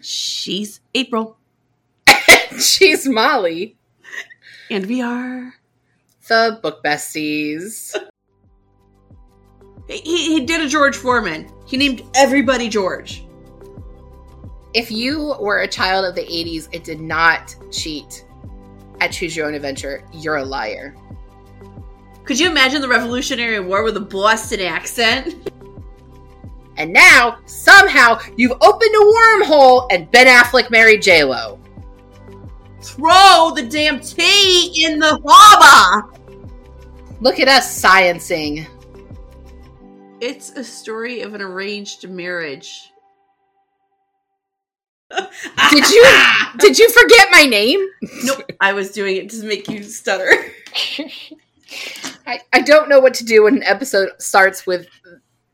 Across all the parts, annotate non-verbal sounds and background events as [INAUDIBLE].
She's April. [LAUGHS] She's Molly. And we are. The Book Besties. He, he did a George Foreman. He named everybody George. If you were a child of the 80s and did not cheat at Choose Your Own Adventure, you're a liar. Could you imagine the Revolutionary War with a Boston accent? [LAUGHS] And now, somehow, you've opened a wormhole and Ben Affleck married J-Lo. Throw the damn tea in the harbor! Look at us sciencing. It's a story of an arranged marriage. [LAUGHS] Did you did you forget my name? Nope, I was doing it to make you stutter. [LAUGHS] I, I don't know what to do when an episode starts with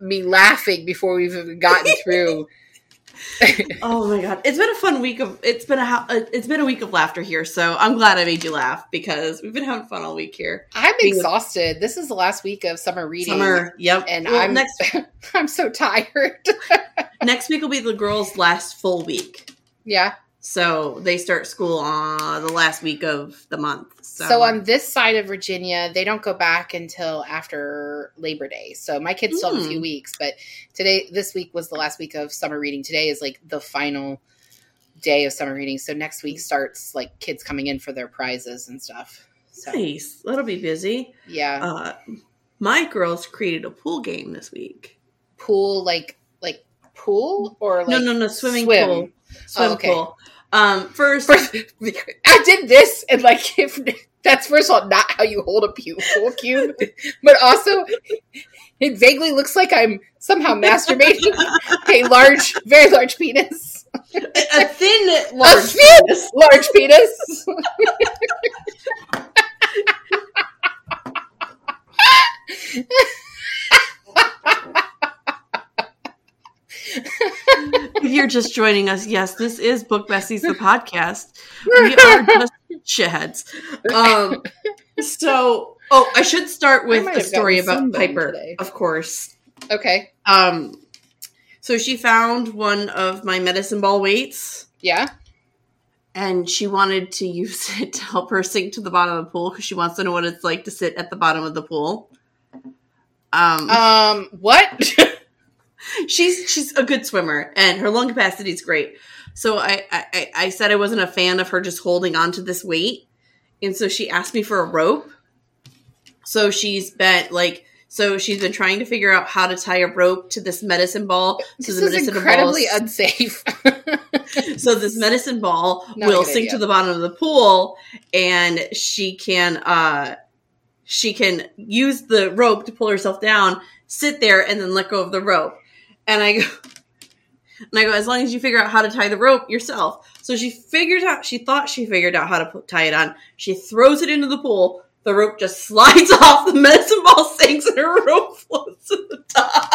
me laughing before we've even gotten through. [LAUGHS] [LAUGHS] oh my god, it's been a fun week of it's been a ha- uh, it's been a week of laughter here. So I'm glad I made you laugh because we've been having fun all week here. I'm Being with- exhausted. This is the last week of summer reading. Summer, yep. And Well, I'm next [LAUGHS] I'm so tired. next week will be the girls' last full week. yeah. So they start school on the last week of the month. So, So on this side of Virginia, they don't go back until after Labor Day. So my kids still have a Hmm. few weeks, but today, this week was the last week of summer reading. Today is like the final day of summer reading. So next week starts like kids coming in for their prizes and stuff. So nice. That'll be busy. yeah, Uh, my girls created a pool game this week. pool like like pool or like no, no, no, swimming swim? pool. Swim Oh, okay. pool. Um, first, First, [LAUGHS] I did this, and like, [LAUGHS] if that's first of all not how you hold a pool cube, [LAUGHS] but also it vaguely looks like I'm somehow masturbating a large, very large penis, a thin, a large thin, penis. large penis. If you're just joining us, yes, this is Book Besties, the podcast. We [LAUGHS] are just shitheads. Um, so, oh, I should start with the story about Piper, today. of course. Okay, Um, so she found one of my medicine ball weights, yeah, and she wanted to use [LAUGHS] it to help her sink to the bottom of the pool because she wants to know what it's like to sit at the bottom of the pool. Um, um, what? [LAUGHS] she's she's a good swimmer and her lung capacity is great. So I, I I said I wasn't a fan of her just holding on to this weight, and so she asked me for a rope. So she's been like so she's been trying to figure out how to tie a rope to this medicine ball. So this the is medicine incredibly ball, unsafe. [LAUGHS] so this medicine ball Not will sink idea. to the bottom of the pool, and she can uh she can use the rope to pull herself down, sit there, and then let go of the rope. And I go, [LAUGHS] and I go, as long as you figure out how to tie the rope yourself. So she figures out, she thought she figured out how to put, tie it on. She throws it into the pool. The rope just [LAUGHS] slides off. The medicine ball [LAUGHS] sinks, and her rope floats to the top.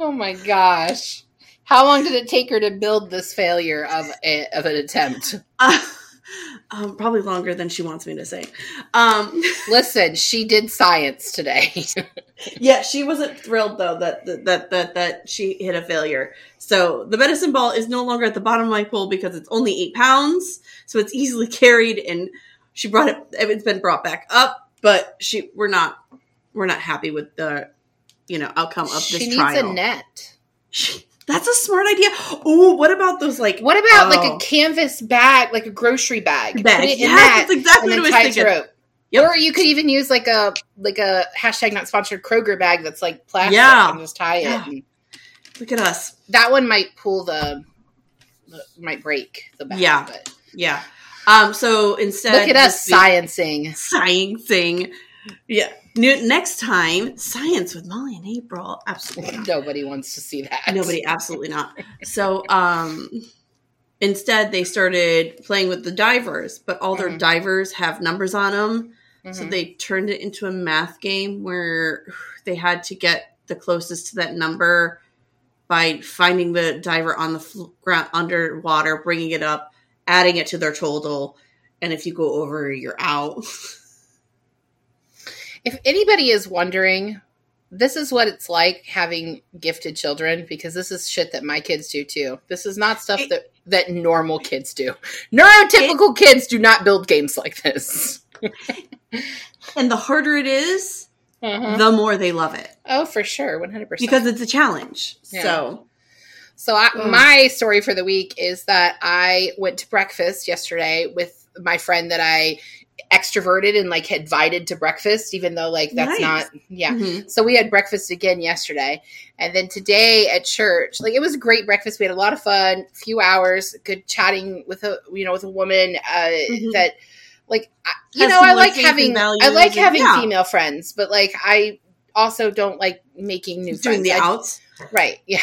oh my gosh. How long did it take her to build this failure of a, of an attempt? Uh, um, probably longer than she wants me to say. Um, [LAUGHS] Listen, she did science today. [LAUGHS] Yeah, she wasn't thrilled though that that that that she hit a failure. So the medicine ball is no longer at the bottom of my pool because it's only eight pounds, so it's easily [LAUGHS] carried. And she brought it; it's been brought back up, but she we're not we're not happy with the you know outcome of this she needs trial. a net. She- that's a smart idea. Oh, what about those like What about like Oh. a canvas bag, like a grocery bag? bag? Put it in that that's exactly what I was thinking. rope. Yep. Or you could even use like a like a hashtag not sponsored Kroger bag that's like plastic Yeah. and just tie Yeah. it. Look at us. that one might pull the, the might break the bag. Yeah. But Yeah. Um. So instead, look at us sciencing. sciencing. Yeah. New, next time, science with Molly and April. Absolutely not. Nobody wants to see that. Nobody, absolutely not. So, um, instead, they started playing with the divers, but all their Mhm. divers have numbers on them. So Mhm. they turned it into a math game where they had to get the closest to that number by finding the diver on the fl- ground underwater, bringing it up, adding it to their total, and if you go over, you're out. [LAUGHS] If anybody is wondering this is what it's like having gifted children because this is shit that my kids do too. This is not stuff It- that that normal kids do. Neurotypical kids do not build games like this. [LAUGHS] And the harder it is, Uh-huh. the more they love it Oh, for sure, one hundred percent. because it's a challenge. Yeah. So So I, Ugh. my story for the week is that I went to breakfast yesterday with my friend that I extroverted and like had invited to breakfast, even though like that's Nice. not yeah. mhm. So we had breakfast again yesterday, and then today at church, like it was a great breakfast. We had a lot of fun, few hours, good chatting with a you know with a woman uh, Mhm. that like I, you know I like having I like and- having yeah. female friends, but like I also don't like making new doing friends. the I- outs. Right. [LAUGHS] Yeah.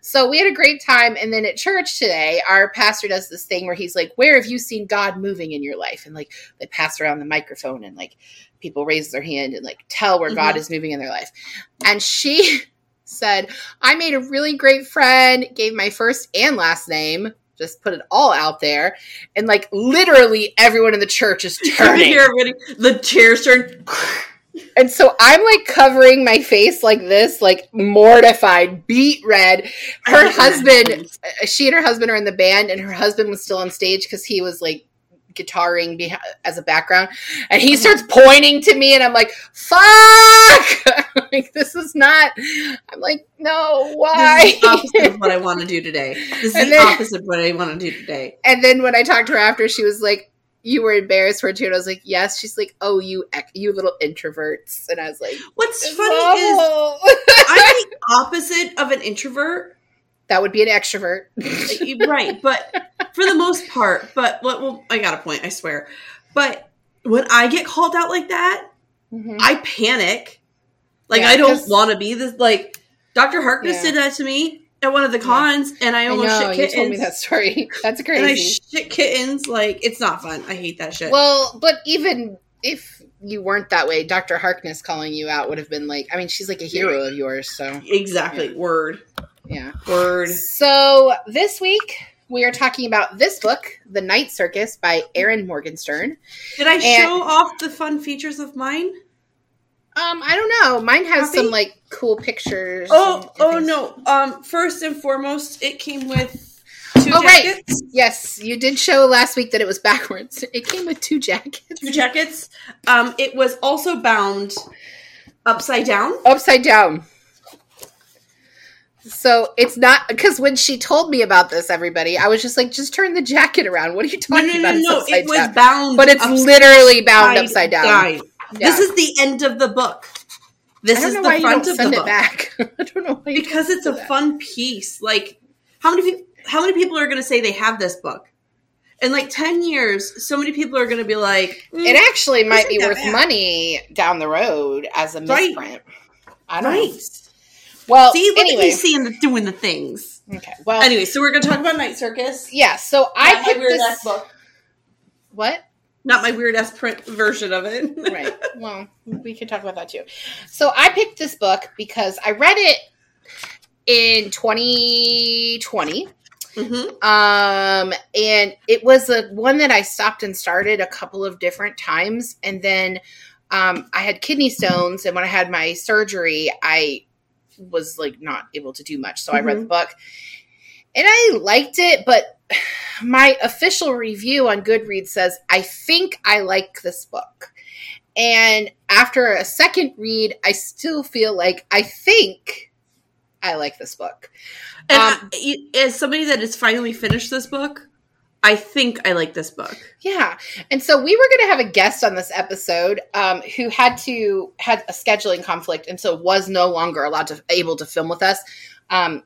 So we had a great time. And then at church today, our pastor does this thing where he's like, Where have you seen God moving in your life? And like they pass around the microphone and like people raise their hand and like tell where God Mhm. is moving in their life. And she [LAUGHS] said, I made a really great friend, gave my first and last name. Just put it all out there, and like literally everyone in the church is [LAUGHS] turning. everybody, the chairs turn. And so I'm like covering my face like this, like mortified, beat red. Her [LAUGHS] husband, uh, she and her husband are in the band, and her husband was still on stage because he was like guitaring behi- as a background. And he starts pointing to me, and I'm like, fuck! [LAUGHS] like, this is not. I'm like, no, why? This is the opposite of what I want to do today. This is [LAUGHS] And the then- opposite of what I want to do today. and then when I talked to her after, she was like, you were embarrassed for it too. And I was like, yes. She's like, oh, you, you little introverts. And I was like, What's "It's funny is. [LAUGHS] I'm the opposite of an introvert. that would be an extrovert. right, but for the most part, but well, well, I got a point, I swear. But when I get called out like that, Mhm. I panic. Like Yeah, I don't want to be this. Like Dr. Harkness Yeah. did that to me at one of the cons, and I I almost know shit you told me that story. [LAUGHS] That's crazy. and I shit kittens. Like it's not fun. I hate that shit. well, but even if you weren't that way, Dr. Harkness calling you out would have been like, I mean, she's like a hero of yours. So exactly. Word. yeah. Word. So this week we are talking about this book, The Night Circus by Erin Morgenstern. Did I And- show off the fun features of mine? Um, I don't know. Mine has some like cool pictures. Oh, oh no. Um, first and foremost, it came with two Oh, right. jackets. Yes, you did show last week that it was backwards. It came with two jackets. Two jackets. Um, it was also bound upside down. upside down. So it's not because when she told me about this, everybody, I was just like, just turn the jacket around. What are you talking no, about? no, It's no. It was down. bound, but it's literally bound upside down. down. Yeah. This is the end of the book. This is the front of the book back. [LAUGHS] I don't know why because it's a that. fun piece. Like how many how many people are going to say they have this book? In like ten years, so many people are going to be like, mm, It actually might be worth bad. money down the road as a Right. misprint. I don't know. right. Well, See, look anyway, at me seeing the doing the things. okay. Well, Anyway, so we're going to talk about Night Circus. yeah. So I picked this book, What? Not my weird ass print version of it. [LAUGHS] right. Well, we could talk about that too. So I picked this book because I read it in 2020. hmm Um, and it was a one that I stopped and started a couple of different times, and then um, I had kidney stones, and when I had my surgery, I was like not able to do much, so I read the book, and I liked it, but my official review on Goodreads says I think I like this book. And after a second read, I still feel like I think I like this book. And Um, I- as somebody that has finally finished this book, I think I like this book. Yeah. And so we were going to have a guest on this episode um, who had to had a scheduling conflict and so was no longer allowed to able to film with us um,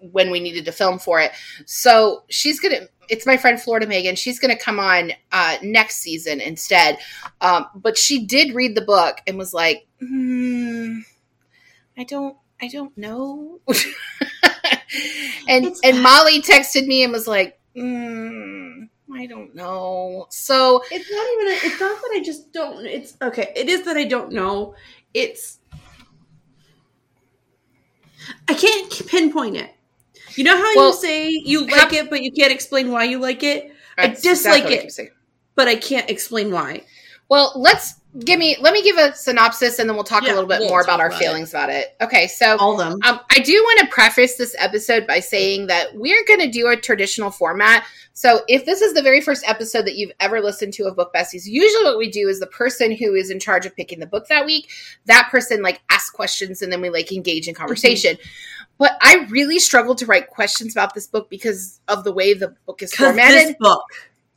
when we needed to film for it. So she's going to it's my friend Florida Megan. She's going to come on uh, next season instead. Um, but she did read the book and was like, hmm, I don't I don't know. [LAUGHS] and It's- and Molly texted me and was like, mm, I don't know. So It's not even. A, it's not that I just don't. It's okay. It is that I don't know. It's. I can't pinpoint it. You know how Well, you say you like it, but you can't explain why you like it, I dislike what it. but I can't explain why. Well, let's give me let me give a synopsis and then we'll talk Yeah, a little bit we'll more talk about our about it. feelings about it. Okay, so All them. um, I do want to preface this episode by saying that we're going to do a traditional format. So, if this is the very first episode that you've ever listened to of Book Besties, usually what we do is the person who is in charge of picking the book that week, that person like asks questions and then we like engage in conversation. But I really struggled to write questions about this book because of the way the book is formatted. this book.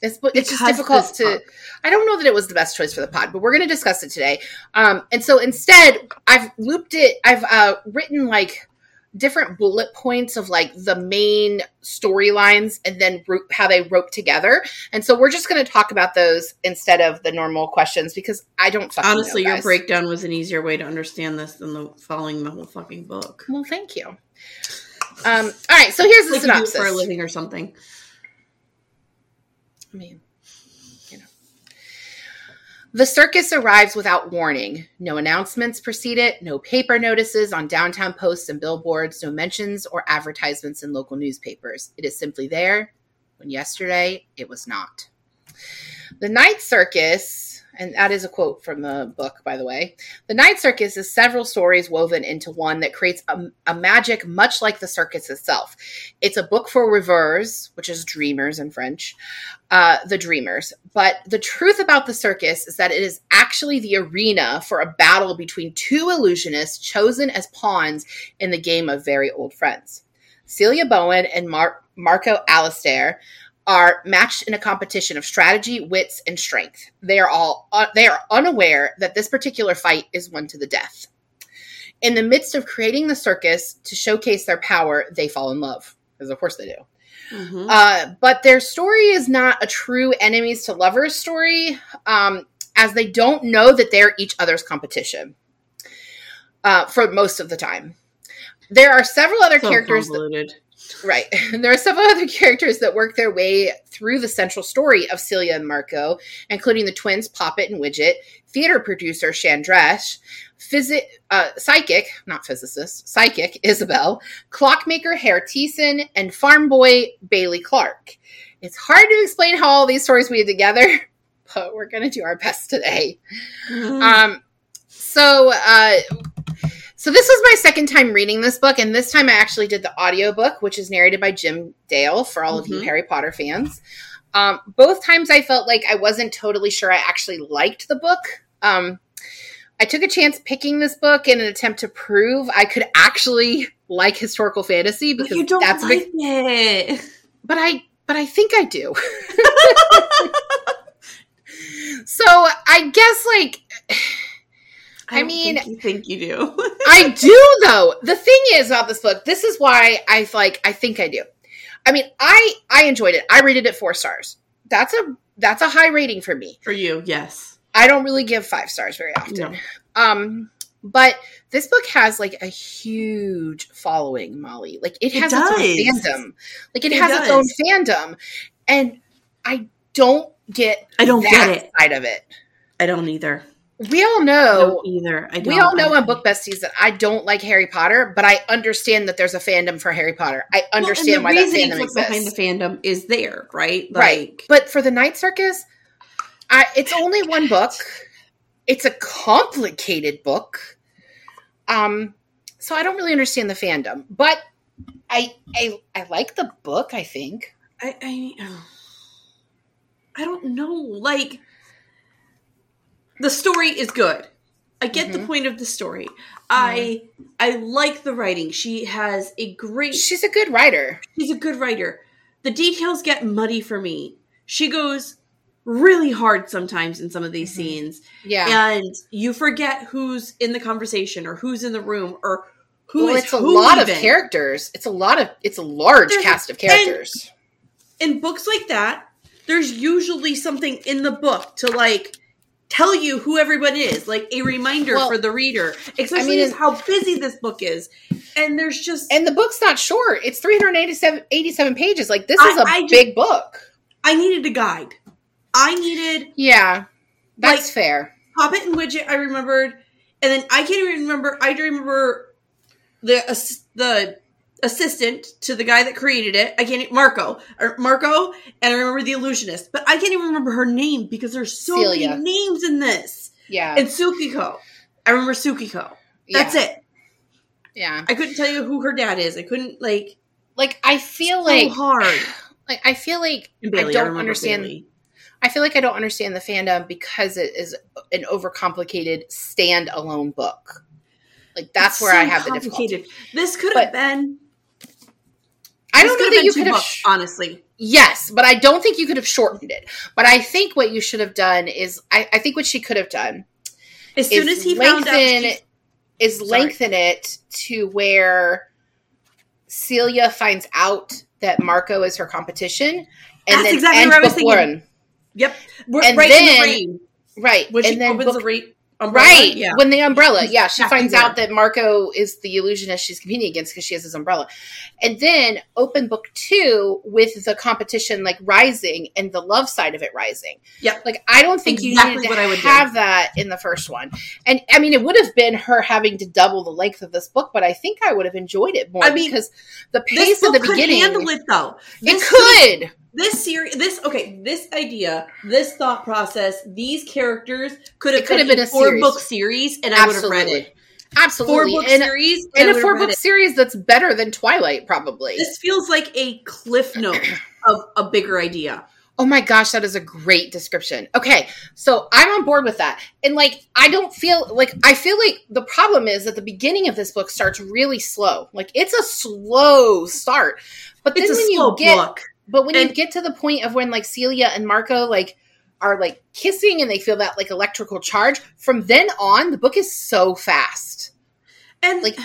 This book, it's just difficult to. book. I don't know that it was the best choice for the pod, but we're going to discuss it today. Um, and so instead, I've looped it. I've uh, written like different bullet points of like the main storylines and then rope, how they rope together. And so we're just going to talk about those instead of the normal questions because I don't fucking Honestly, know, your breakdown was an easier way to understand this than the following the whole fucking book. Well, thank you. Um, all right, so here's the Like synopsis. for a living or something. I mean. The circus arrives without warning. No announcements precede it, no paper notices on downtown posts and billboards, no mentions or advertisements in local newspapers. It is simply there when yesterday it was not. The night circus, and that is a quote from the book, by the way. The night circus is several stories woven into one that creates a, a magic much like the circus itself. It's a book for rêveurs, which is dreamers in French, uh, the dreamers. But the truth about the circus is that it is actually the arena for a battle between two illusionists chosen as pawns in the game of very old friends. Celia Bowen and Mar- Marco Alisdair are matched in a competition of strategy, wits, and strength. They are all uh, they are unaware that this particular fight is one to the death. In the midst of creating the circus to showcase their power, they fall in love, because of course they do. Mhm. Uh, but their story is not a true enemies to lovers story, um, as they don't know that they're each other's competition uh, for most of the time. There are several other So characters that Right. [LAUGHS] There are several other characters that work their way through the central story of Celia and Marco, including the twins Poppet and Widget, theater producer Chandresh, physi- uh, psychic, not physicist, psychic [LAUGHS] Isabel, clockmaker Herr Thiessen, and farm boy Bailey Clarke. It's hard to explain how all these stories weave together, [LAUGHS] but we're going to do our best today. Mhm. Um, so, uh, so this was my second time reading this book, and this time I actually did the audiobook, which is narrated by Jim Dale for all of you Mhm. Harry Potter fans. Um, both times I felt like I wasn't totally sure I actually liked the book. Um, I took a chance picking this book in an attempt to prove I could actually [LAUGHS] like historical fantasy But because you don't that's like big. it. But I, but I think I do. [LAUGHS] [LAUGHS] so I guess like. I don't mean- think you think you do. [LAUGHS] I do though. The thing is about this book, this is why I like I think I do. I mean, I I enjoyed it. I rated it 4 stars. That's a that's a high rating for me. For you, yes. I don't really give 5 stars very often. No. Um but this book has like a huge following, Molly. Like it It has its own fandom. Like it, It has its own fandom. And I don't get I don't that get it. side of it. I don't either. We all know either. I don't. we all know on Book Besties that I don't like Harry Potter, but I understand that there's a fandom for Harry Potter. I understand well, why that fandom for- behind the fandom is there, right? right. Like, But for the Night Circus, I, it's only one book. It's a complicated book. Um, so I don't really understand the fandom, but I I I like the book. I think. I, I, I don't know. Like, the story is good. I get the Mhm. point of the story. I I like the writing. She has a great. She's a good writer. She's a good writer. The details get muddy for me. She goes really hard sometimes in some of these Mhm. scenes, Yeah. and you forget who's in the conversation or who's in the room or who well, is it's a lot of characters. It's a lot of. It's a large There's- cast of characters. in books like that, there's usually something in the book to like tell you who everyone is, like a reminder Well, for the reader, especially mean, as in- how busy this book is. And there's just And the book's not short. It's 387 87 pages. Like this I- is a I just- big book. I needed a guide. I needed Yeah. That's Like- fair. Poppet and Widget. I remembered, and then I can't even remember. I remember the ass- the assistant to the guy that created it. I can't even Marco or Marco, and I remember the illusionist, but I can't even remember her name because there's so Celia. many names in this. Yeah. And Tsukiko, I remember Tsukiko. That's yeah. it. Yeah. I couldn't tell you who her dad is. I couldn't like Like I feel so like hard. [SIGHS] like I feel like And I don't remember understand Bailey. I feel like I don't understand the fandom because it is an overcomplicated standalone book. Like that's It's where so I have the difficulty. This could have been. I don't know that you could have books, honestly. Yes, but I don't think you could have shortened it. But I think what you should have done is I, I think what she could have done As soon as he found out, she- is Sorry. lengthen it to where Celia finds out that Marco is her competition, and That's then exactly end I was book thinking. one. yep, we're And right then- right? when and she then opens book the. Umbrella, Right. yeah. When the umbrella. Yeah. She finds out that Marco is the illusionist she's competing against because she has his umbrella. And then open book two with the competition like rising and the love side of it rising. Yeah. Like I don't think Exactly you needed what to I would do. have that in the first one. And I mean it would have been her having to double the length of this book, but I think I would have enjoyed it more I mean, because the this pace of the could beginning handle it though. it This could. This series this okay this idea this thought process these characters could have could have been, a four series. book series and i would have read it. Absolutely. four book And, series and I a four book it. series that's better than Twilight, probably. this feels like a cliff [CLEARS THROAT] note of a bigger idea Oh my gosh, that is a great description. Okay, so I'm on board with that. And like, I don't feel like, I feel like the problem is that the beginning of this book starts really slow. Like, it's a slow start. But then it's a when slow you get, book but when you get to the point of when like Celia and Marco like are like kissing and they feel that like electrical charge, from then on, the book is so fast. and like,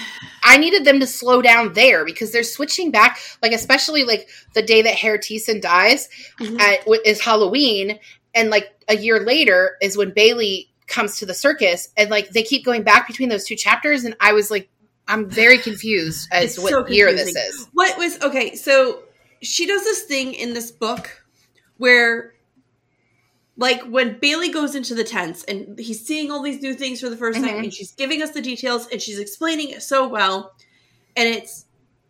I needed them to slow down there because they're switching back, like especially like the day that Harry Thiessen dies Mhm. at, is Halloween, and like a year later is when Bailey comes to the circus, and like they keep going back between those two chapters, and I was like, I'm very confused as It's to what so year this is. what was okay so she does this thing in this book where like when bailey goes into the tents and he's seeing all these new things for the 1st time Mhm. and she's giving us the details and she's explaining it so well and it's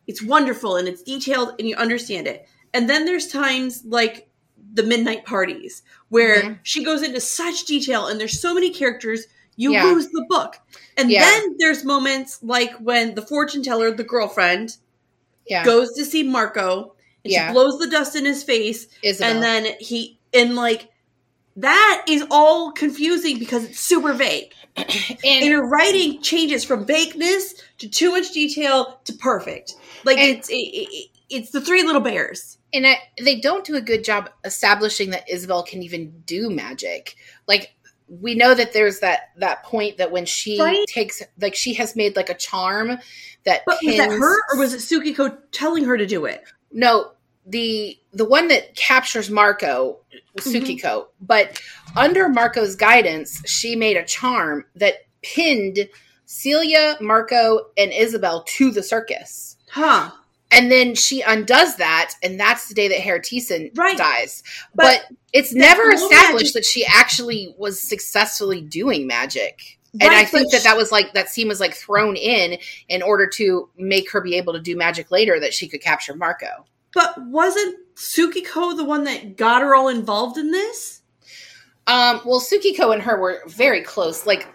it's wonderful and it's detailed and you understand it and then there's times like the midnight parties where Mhm. she goes into such detail and there's so many characters you Yeah. lose the book and Yeah. then there's moments like when the fortune teller the girlfriend Yeah, goes to see Marco and Yeah. she blows the dust in his face Isabel. and then he and like that is all confusing because it's super vague. [CLEARS THROAT] And and her writing changes from vagueness to too much detail to perfect. Like it's it, it, it's the three little bears. and I, they don't do a good job establishing that Isabel can even do magic. Like we know that there's that that point that when she Right. takes like she has made like a charm that But was that her or was it Tsukiko telling her to do it? no the the one that captures Marco Mm-hmm. But under Marco's guidance, she made a charm that pinned Celia, Marco, and Isabel to the circus. Huh. And then she undoes that, and that's the day that Harry Thiessen Right. dies. But But, it's never established magic- that she actually was successfully doing magic. And I think that that was like that scene was like thrown in in order to make her be able to do magic later that she could capture Marco. But wasn't Tsukiko the one that got her all involved in this? Um, well, Tsukiko and her were very close. Like,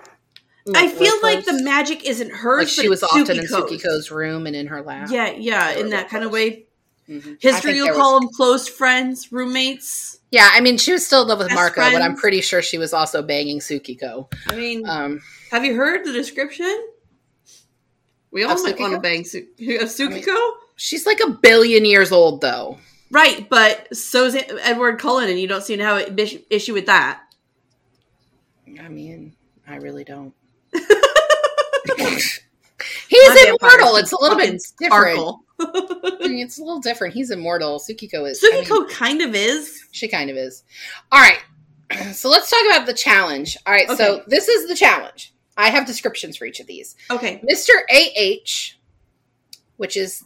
I feel like the magic isn't hers. like but she was often in Tsukiko's. Room and in her lap. Yeah, yeah, in that kind of close. way. Mhm. History, you'll call was- them close friends, roommates. Yeah, I mean, she was still in love with Marco, but I'm pretty sure she was also banging Tsukiko. I mean, Um, have you heard the description? We all Of might want to bang Su- [LAUGHS] of Tsukiko, she's like a billion years old, though. right? But so's Edward Cullen, and you don't seem to have an issue with that. I mean, I really don't. [LAUGHS] He's vampires immortal. It's a little bit different. I mean, it's a little different. He's immortal. Tsukiko is. I mean, Tsukiko kind of is. She kind of is. All right. [CLEARS THROAT] So let's talk about the challenge. All right. So this is the challenge. I have descriptions for each of these. Okay, Mr. AH, which is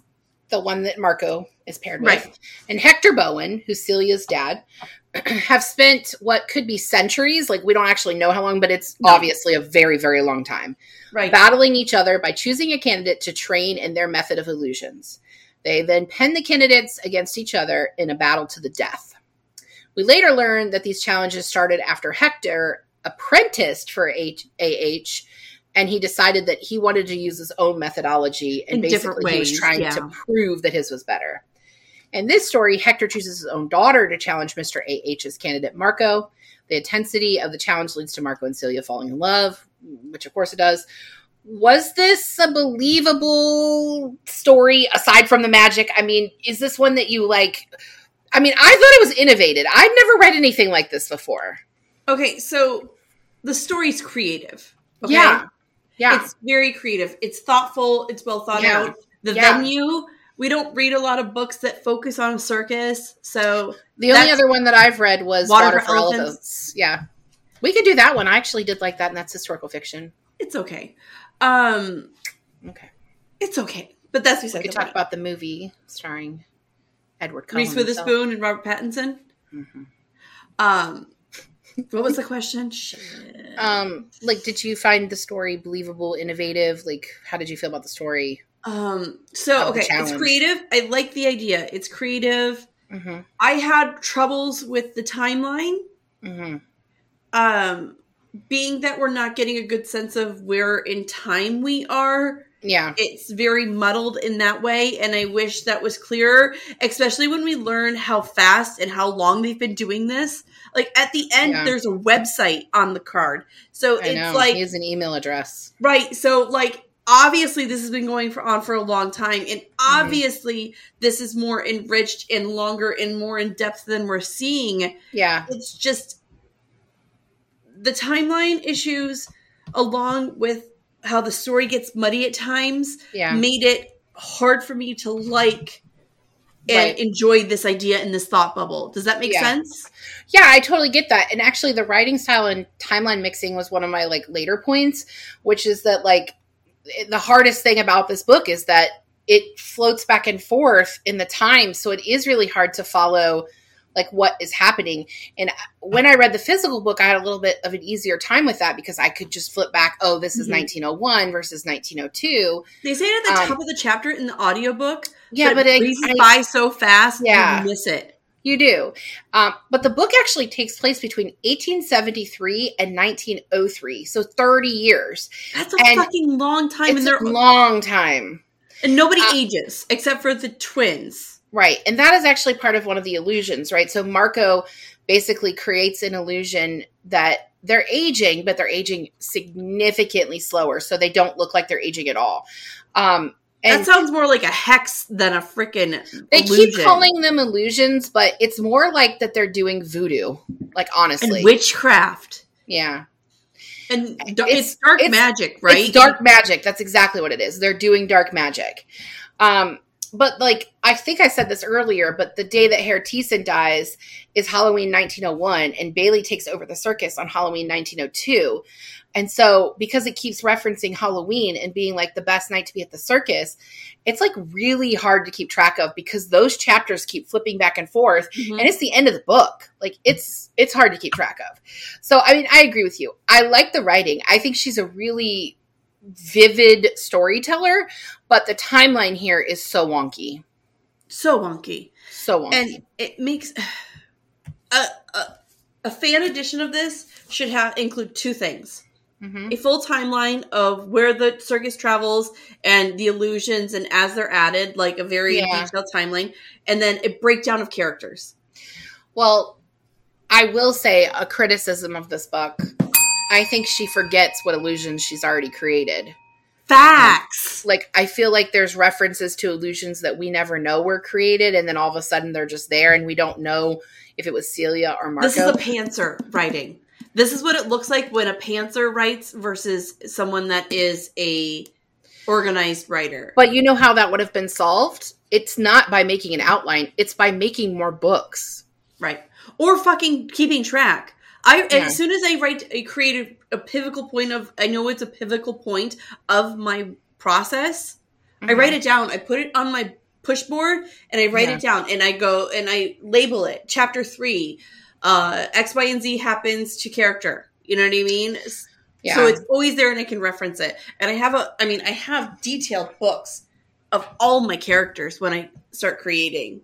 the one that Marco is paired with, Right. and Hector Bowen, who's Celia's dad, [CLEARS THROAT] have spent what could be centuries, like we don't actually know how long, but it's No. obviously a very, very long time, right. battling each other by choosing a candidate to train in their method of illusions. They then pen the candidates against each other in a battle to the death. We later learn that these challenges started after Hector apprenticed for H- AH and he decided that he wanted to use his own methodology and In basically different he was trying yeah. to prove that his was better. In this story, Hector chooses his own daughter to challenge Mr. AH's candidate Marco. The intensity of the challenge leads to Marco and Celia falling in love, which of course it does. Was this a believable story aside from the magic? I mean, is this one that you like? I mean, I thought it was innovative. I'd never read anything like this before. Okay, so the story's creative. Okay? Yeah. Yeah. It's very creative. It's thoughtful. It's well thought Yeah. out. The Yeah. venue. We don't read a lot of books that focus on a circus, so The only other one that I've read was Water Water, for for Elephants. Elephants. Yeah. We could do that one. I actually did like that, and that's historical fiction. it's okay. Um, Okay. it's okay. But that's We could talk about the movie starring Edward Cullen. Reese Witherspoon and Robert Pattinson. Mhm. Um, what was the question? Um, like, did you find the story believable, innovative? Like, how did you feel about the story? Um, so okay, it's creative. I like the idea. It's creative. Mm-hmm. I had troubles with the timeline. Mm-hmm. Um, being that we're not getting a good sense of where in time we are, Yeah. it's very muddled in that way. And I wish that was clearer, especially when we learn how fast and how long they've been doing this. Like at the end, Yeah. there's a website on the card. So I it's know. like he has an email address. Right. So, like, obviously, this has been going for, on for a long time, and Mm-hmm. obviously, this is more enriched and longer and more in depth than we're seeing. Yeah. It's just the timeline issues, along with how the story gets muddy at times, Yeah. made it hard for me to like and Right. enjoy this idea in this thought bubble. Does that make Yeah. sense? Yeah, I totally get that. And actually the writing style and timeline mixing was one of my like later points, which is that like the hardest thing about this book is that it floats back and forth in the time, so it is really hard to follow like what is happening. And when I read the physical book, I had a little bit of an easier time with that because I could just flip back, oh, this is Mhm. 1901 versus 1902. They say it at the Um, top of the chapter in the audiobook, Yeah, but, but, it I- by so fast, Yeah. you miss it. You do. Um, but the book actually takes place between 1873 and 1903. So 30 years. That's a And fucking long time, it's and they're a long time. and nobody uh, ages except for the twins. Right. And that is actually part of one of the illusions, right? So Marco basically creates an illusion that they're aging, but they're aging significantly slower. So they don't look like they're aging at all. Um, and that sounds more like a hex than a freaking they illusion. keep calling them illusions, but it's more like that they're doing voodoo. Like honestly. and witchcraft yeah. and It's- it's, dark it's- magic, right? It's dark magic. That's exactly what it is. They're doing dark magic. Um, but like I think I said this earlier, but the day that Herr Thiessen dies is Halloween 1901, and Bailey takes over the circus on Halloween 1902. And so, because it keeps referencing Halloween and being like the best night to be at the circus, it's like really hard to keep track of because those chapters keep flipping back and forth Mhm. and it's the end of the book like it's it's hard to keep track of so i mean i agree with you i like the writing i think she's a really vivid storyteller but the timeline here is so wonky so wonky, so wonky and it makes a, a a fan edition of this should have include two things. Mhm. a full timeline of where the circus travels and the illusions and as they're added like a very Yeah. detailed timeline and then a breakdown of characters well i will say a criticism of this book i think she forgets what illusions she's already created. Facts. Um, like i feel like there's references to illusions that we never know were created and then all of a sudden they're just there and we don't know if it was celia or marco. This is a pantser writing. This is what it looks like when a pantser writes versus someone that is a organized writer. But you know how that would have been solved? It's not by making an outline, it's by making more books. right. Or fucking keeping track I Yeah. as soon as I write a creative a pivotal point of I know it's a pivotal point of my process I write it down. I put it on my push board and I write Yeah. it down and I go and I label it. Chapter three, uh, X, Y, and Z happens to character. You know what I mean? Yeah. So it's always there and I can reference it. And I have a, I mean, I have detailed books of all my characters when I start creating.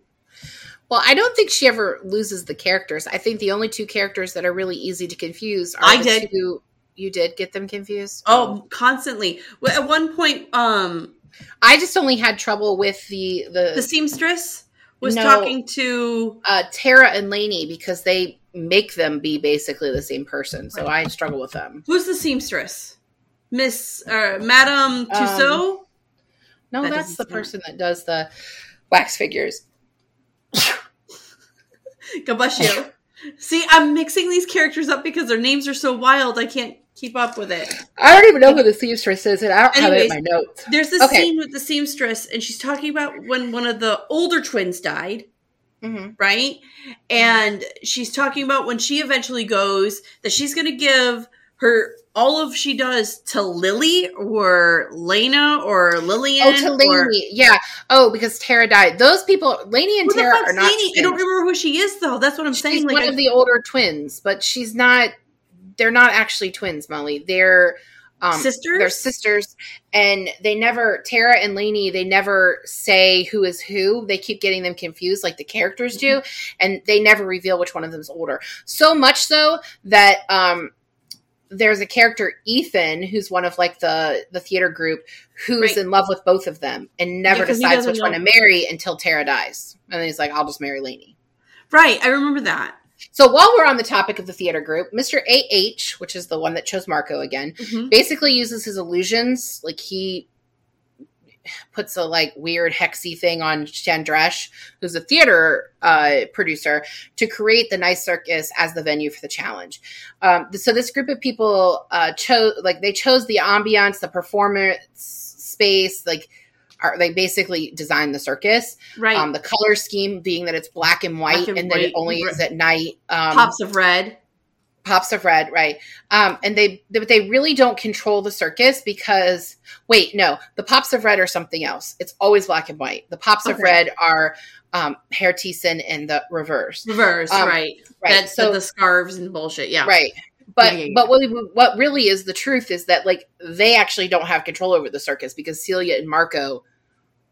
Well, I don't think she ever loses the characters. I think the only two characters that are really easy to confuse are I the did. two. You did get them confused. Oh, constantly. Well, At one point, um, I just only had trouble with the the, the seamstress was No. talking to uh, Tara and Lainie because they make them be basically the same person. So I struggle with them. who's the seamstress, Miss uh, Madame Tussaud. No, That that's the person that does the wax figures. Gabashio. See, I'm mixing these characters up because their names are so wild. I can't keep up with it. I don't even know who the seamstress is, and I don't have it in Anyways. my notes. There's this Okay. scene with the seamstress, and she's talking about when one of the older twins died. hmm right? And she's talking about when she eventually goes that she's going to give her all of she does to Lily or Lena or Lillian. Oh, to or- yeah. Oh, because Tara died. Those people, Lainie and Tara are not. Lainie? I don't remember who she is though. That's what I'm She's saying. Like, one I- of the older twins, but she's not. They're not actually twins, Molly. They're um, sisters. They're sisters, and they never Tara and Lainie. They never say who is who. They keep getting them confused, like the characters do, Mm-hmm. and they never reveal which one of them's older. So much so that um, there's a character Ethan, who's one of like the the theater group, who's Right. in love with both of them, and never decides which one to marry until Tara dies, and then he's like, "I'll just marry Lainie." right. I remember that. So while we're on the topic of the theater group, Mr. AH, which is the one that chose Marco again, Mhm. basically uses his illusions. Like he puts a like weird hexy thing on Chandresh, who's a theater uh, producer, to create the nice circus as the venue for the challenge. Um, so this group of people uh, chose like they chose the ambiance, the performance space, like. Are, they basically designed the circus. Right. Um, the color scheme being that it's black and white, Black and and, that it only is at night. Um, Pops of red. Pops of red right um and they but they really don't control the circus because wait no the pops of red are something else it's always black and white the pops of red are um Herr Thiessen and the rêveurs Rêveurs. Um, right. right That's so the scarves and bullshit. Yeah. right but Yeah, yeah, yeah. but what we, what really is the truth is that like they actually don't have control over the circus because Celia and Marco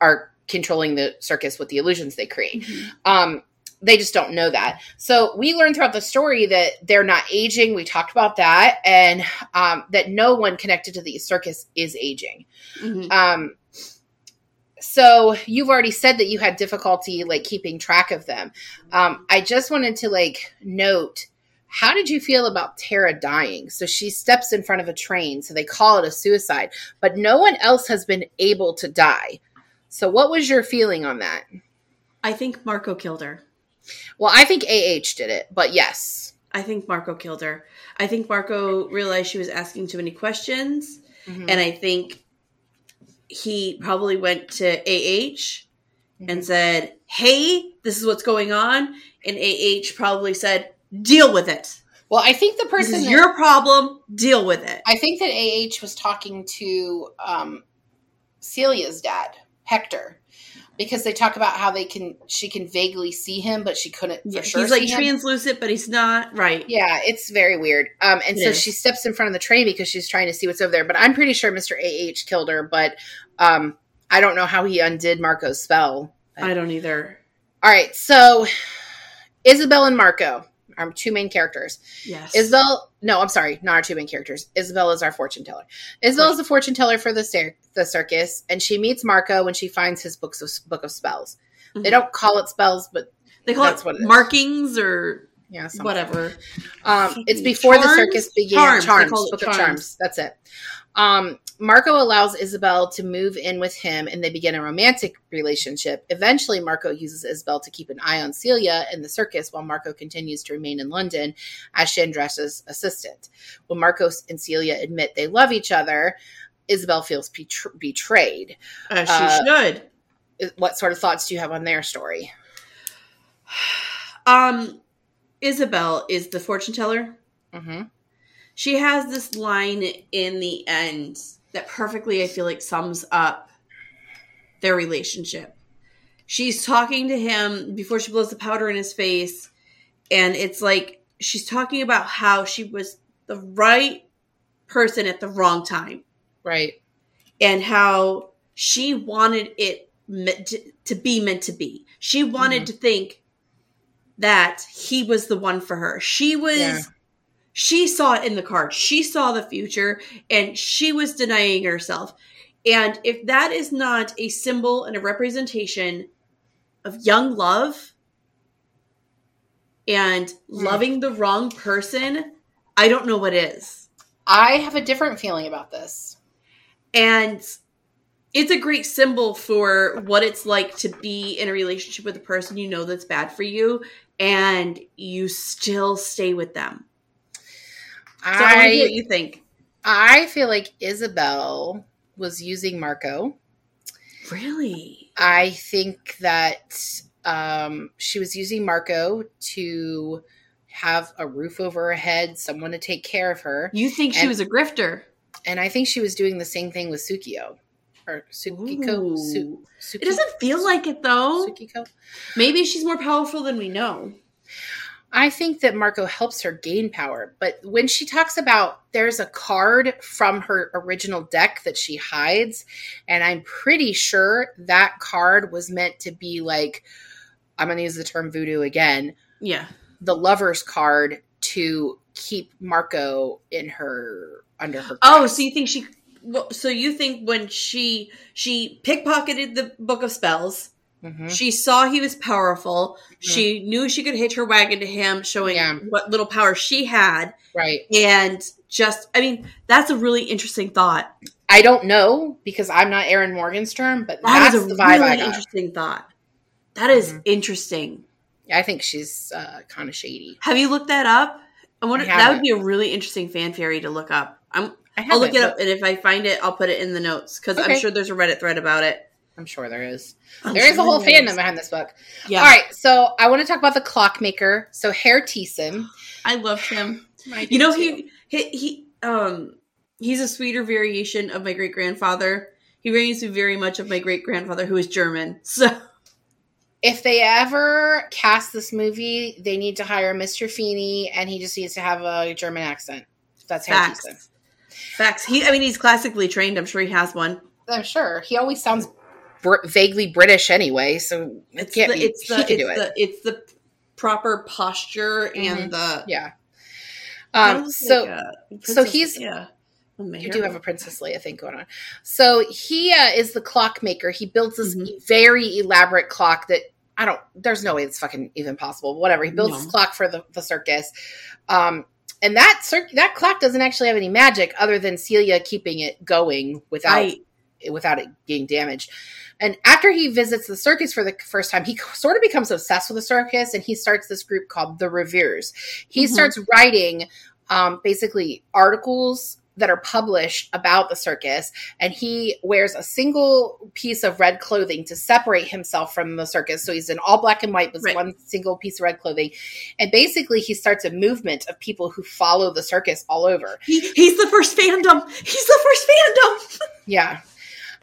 are controlling the circus with the illusions they create Mhm. um they just don't know that. So we learned throughout the story that they're not aging. We talked about that and um, that no one connected to the circus is aging. Mhm. um, so you've already said that you had difficulty like keeping track of them. Um, i just wanted to like note how did you feel about tara dying? So she steps in front of a train so they call it a suicide but no one else has been able to die. So what was your feeling on that? I think Marco killed her. Well i think ah did it but yes I think Marco killed her. I think Marco realized she was asking too many questions. Mhm. and I think he probably went to AH and said, "Hey, this is what's going on," and AH probably said, "Deal with it. well i think the This person is that- your problem. Deal with it." I think that AH was talking to um, Celia's dad, Hector, because they talk about how they can she can vaguely see him, but she couldn't for Yeah, sure. he's like see him. translucent, but he's not right. Yeah, it's very weird. Um, and It so is. she steps in front of the train because she's trying to see what's over there. But I'm pretty sure Mr. AH killed her. But um, I don't know how he undid Marco's spell. I don't either. All right, so Isabel and Marco, our two main characters. Yes, Isabel, no, I'm sorry, not our two main characters. Isabel is our fortune teller. Isabel is the fortune teller for the cir- the circus, and she meets Marco when she finds his books of book of spells. They Mhm. don't call it spells, but They call that's it what it is. markings or yeah, something. whatever. Um, it's before the circus began. Charms, Charms, it book charms. of charms. That's it. Um, Marco allows Isabel to move in with him, and they begin a romantic relationship. Eventually, Marco uses Isabel to keep an eye on Celia in the circus, while Marco continues to remain in London as Chandresh's assistant. When Marco and Celia admit they love each other, Isabel feels betr- betrayed. Uh, she Uh, should. What sort of thoughts do you have on their story? [SIGHS] Um, Isabel is the fortune teller. hmm she has this line in the end that perfectly i feel like sums up their relationship she's talking to him before she blows the powder in his face and it's like she's talking about how she was the right person at the wrong time Right. and how she wanted it meant to, be meant to be. She wanted Mhm. to think that he was the one for her. She was Yeah. She saw it in the card. She saw the future and she was denying herself. And if that is not a symbol and a representation of young love and hmm. loving the wrong person, I don't know what is. I have a different feeling about this. And it's a great symbol for what it's like to be in a relationship with a person you know that's bad for you and you still stay with them. So I, want to hear what you think. I feel like Isabel was using Marco. Really? I think that um, she was using Marco to have a roof over her head, someone to take care of her, You think she was a grifter? and I think she was doing the same thing with Sukio or Sukiko. Su- Suki- It doesn't feel like it though. Sukiko. Maybe she's more powerful than we know. I think that Marco helps her gain power, but when she talks about there's a card from her original deck that she hides, and I'm pretty sure that card was meant to be like, I'm going to use the term voodoo again, Yeah. the lover's card to keep Marco in her under her. Oh, so you think she? So you think when she she pickpocketed the book of spells, Mhm. she saw he was powerful. She knew she could hitch her wagon to him, showing Yeah. what little power she had, right. and just I mean that's a really interesting thought. I don't know because I'm not Erin Morgenstern, but That that's is a the vibe I really got. interesting thought. That is Mhm. interesting. I think she's uh, kind of shady. Have you looked that up? I wonder. I that would be a really interesting fan theory to look up. I'm. I I'll look it up, and if I find it, I'll put it in the notes because I'm sure there's a Reddit thread about it. I'm sure there is. I'm There is sure a whole there is. fandom behind this book. Yeah, All right, so I want to talk about the clockmaker. So Herr Thiessen. I loved him. [SIGHS] You know, he, he he um he's a sweeter variation of my great grandfather. He reminds me very much of my great grandfather, who is German. [LAUGHS] So if they ever cast this movie, they need to hire Mr. Feeny, and he just needs to have a German accent. That's Herr facts, facts. He, I mean, he's classically trained. I'm sure he has one. I'm sure he always sounds br- vaguely British anyway, so it It's can't the, be. it's the he can it's do it. the it's the proper posture and the yeah. Um. So like so he's- Leia. Oh, You do have a. Princess Leia thing going on. So he uh, is the clockmaker. He builds this Mhm. very elaborate clock that I don't. There's no way it's fucking even possible. But whatever. He builds No. this clock for the, the circus, um, and that cir- that clock doesn't actually have any magic other than Celia keeping it going without Right. without it getting damaged. And after he visits the circus for the first time, he sort of becomes obsessed with the circus and he starts this group called the Rêveurs. He Mhm. starts writing um, basically articles that are published about the circus and he wears a single piece of red clothing to separate himself from the circus so he's in all black and white with Right. one single piece of red clothing and basically he starts a movement of people who follow the circus all over He, he's the first fandom. He's the first fandom. [LAUGHS] yeah.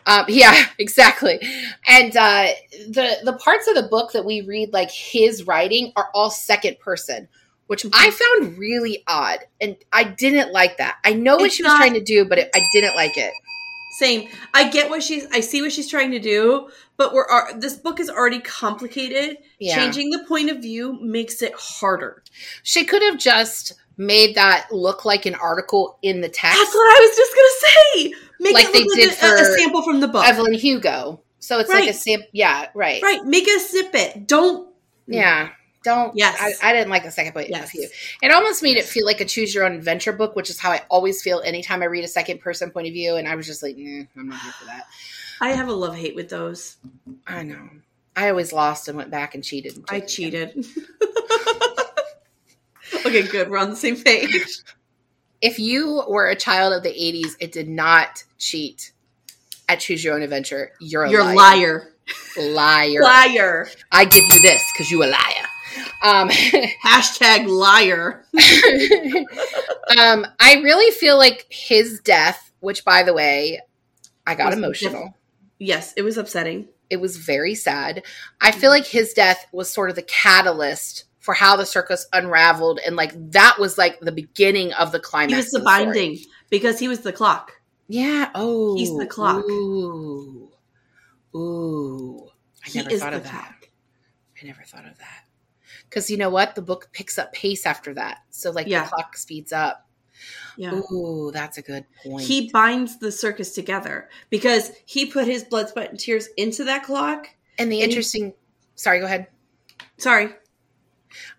Um, [LAUGHS] yeah, exactly. And uh, the the parts of the book that we read, like his writing, are all second person, which I found really odd, and I didn't like that. I know what It's she was not- trying to do, but it, I didn't like it. Same. I get what she's. I see what she's trying to do, but we're ar- this book is already complicated. Yeah, Changing the point of view makes it harder. she could have just made that look like an article in the text, That's what I was just gonna say. Make Like they did like a, a for sample from the book. Evelyn Hugo. So it's like a Right. sam. Yeah, right. Right. Make a snippet. Don't. Yeah. Don't. Yes. I, I didn't like the second point Yes. of view. It almost made it feel like a choose your own adventure book, which is how I always feel anytime I read a second person point of view. And I was just like, nah, I'm not here for that. I have a love hate with those. I know. I always lost and went back and cheated. and I took it again. cheated. [LAUGHS] okay, good. We're on the same page. [LAUGHS] If you were a child of the 80s, it did not cheat at choose your own adventure. You're a You're liar. liar. Liar. Liar. I give you this because you a liar. Um, [LAUGHS] Hashtag liar. um, I really feel like his death, which by the way, I got emotional. Yes, it was upsetting. It was very sad. I feel like his death was sort of the catalyst for how the circus unraveled, and like that was like the beginning of the climax. He was the of story. binding because he was the clock. Yeah. Oh, He's the clock. Ooh. Ooh, I He never thought of that. clock. I never thought of that. Because you know what? The book picks up pace after that. So, like, Yeah. the clock speeds up. Yeah. Ooh, that's a good point. He binds the circus together because he put his blood, sweat, and tears into that clock. and the and he- interesting. Sorry, go ahead. Sorry.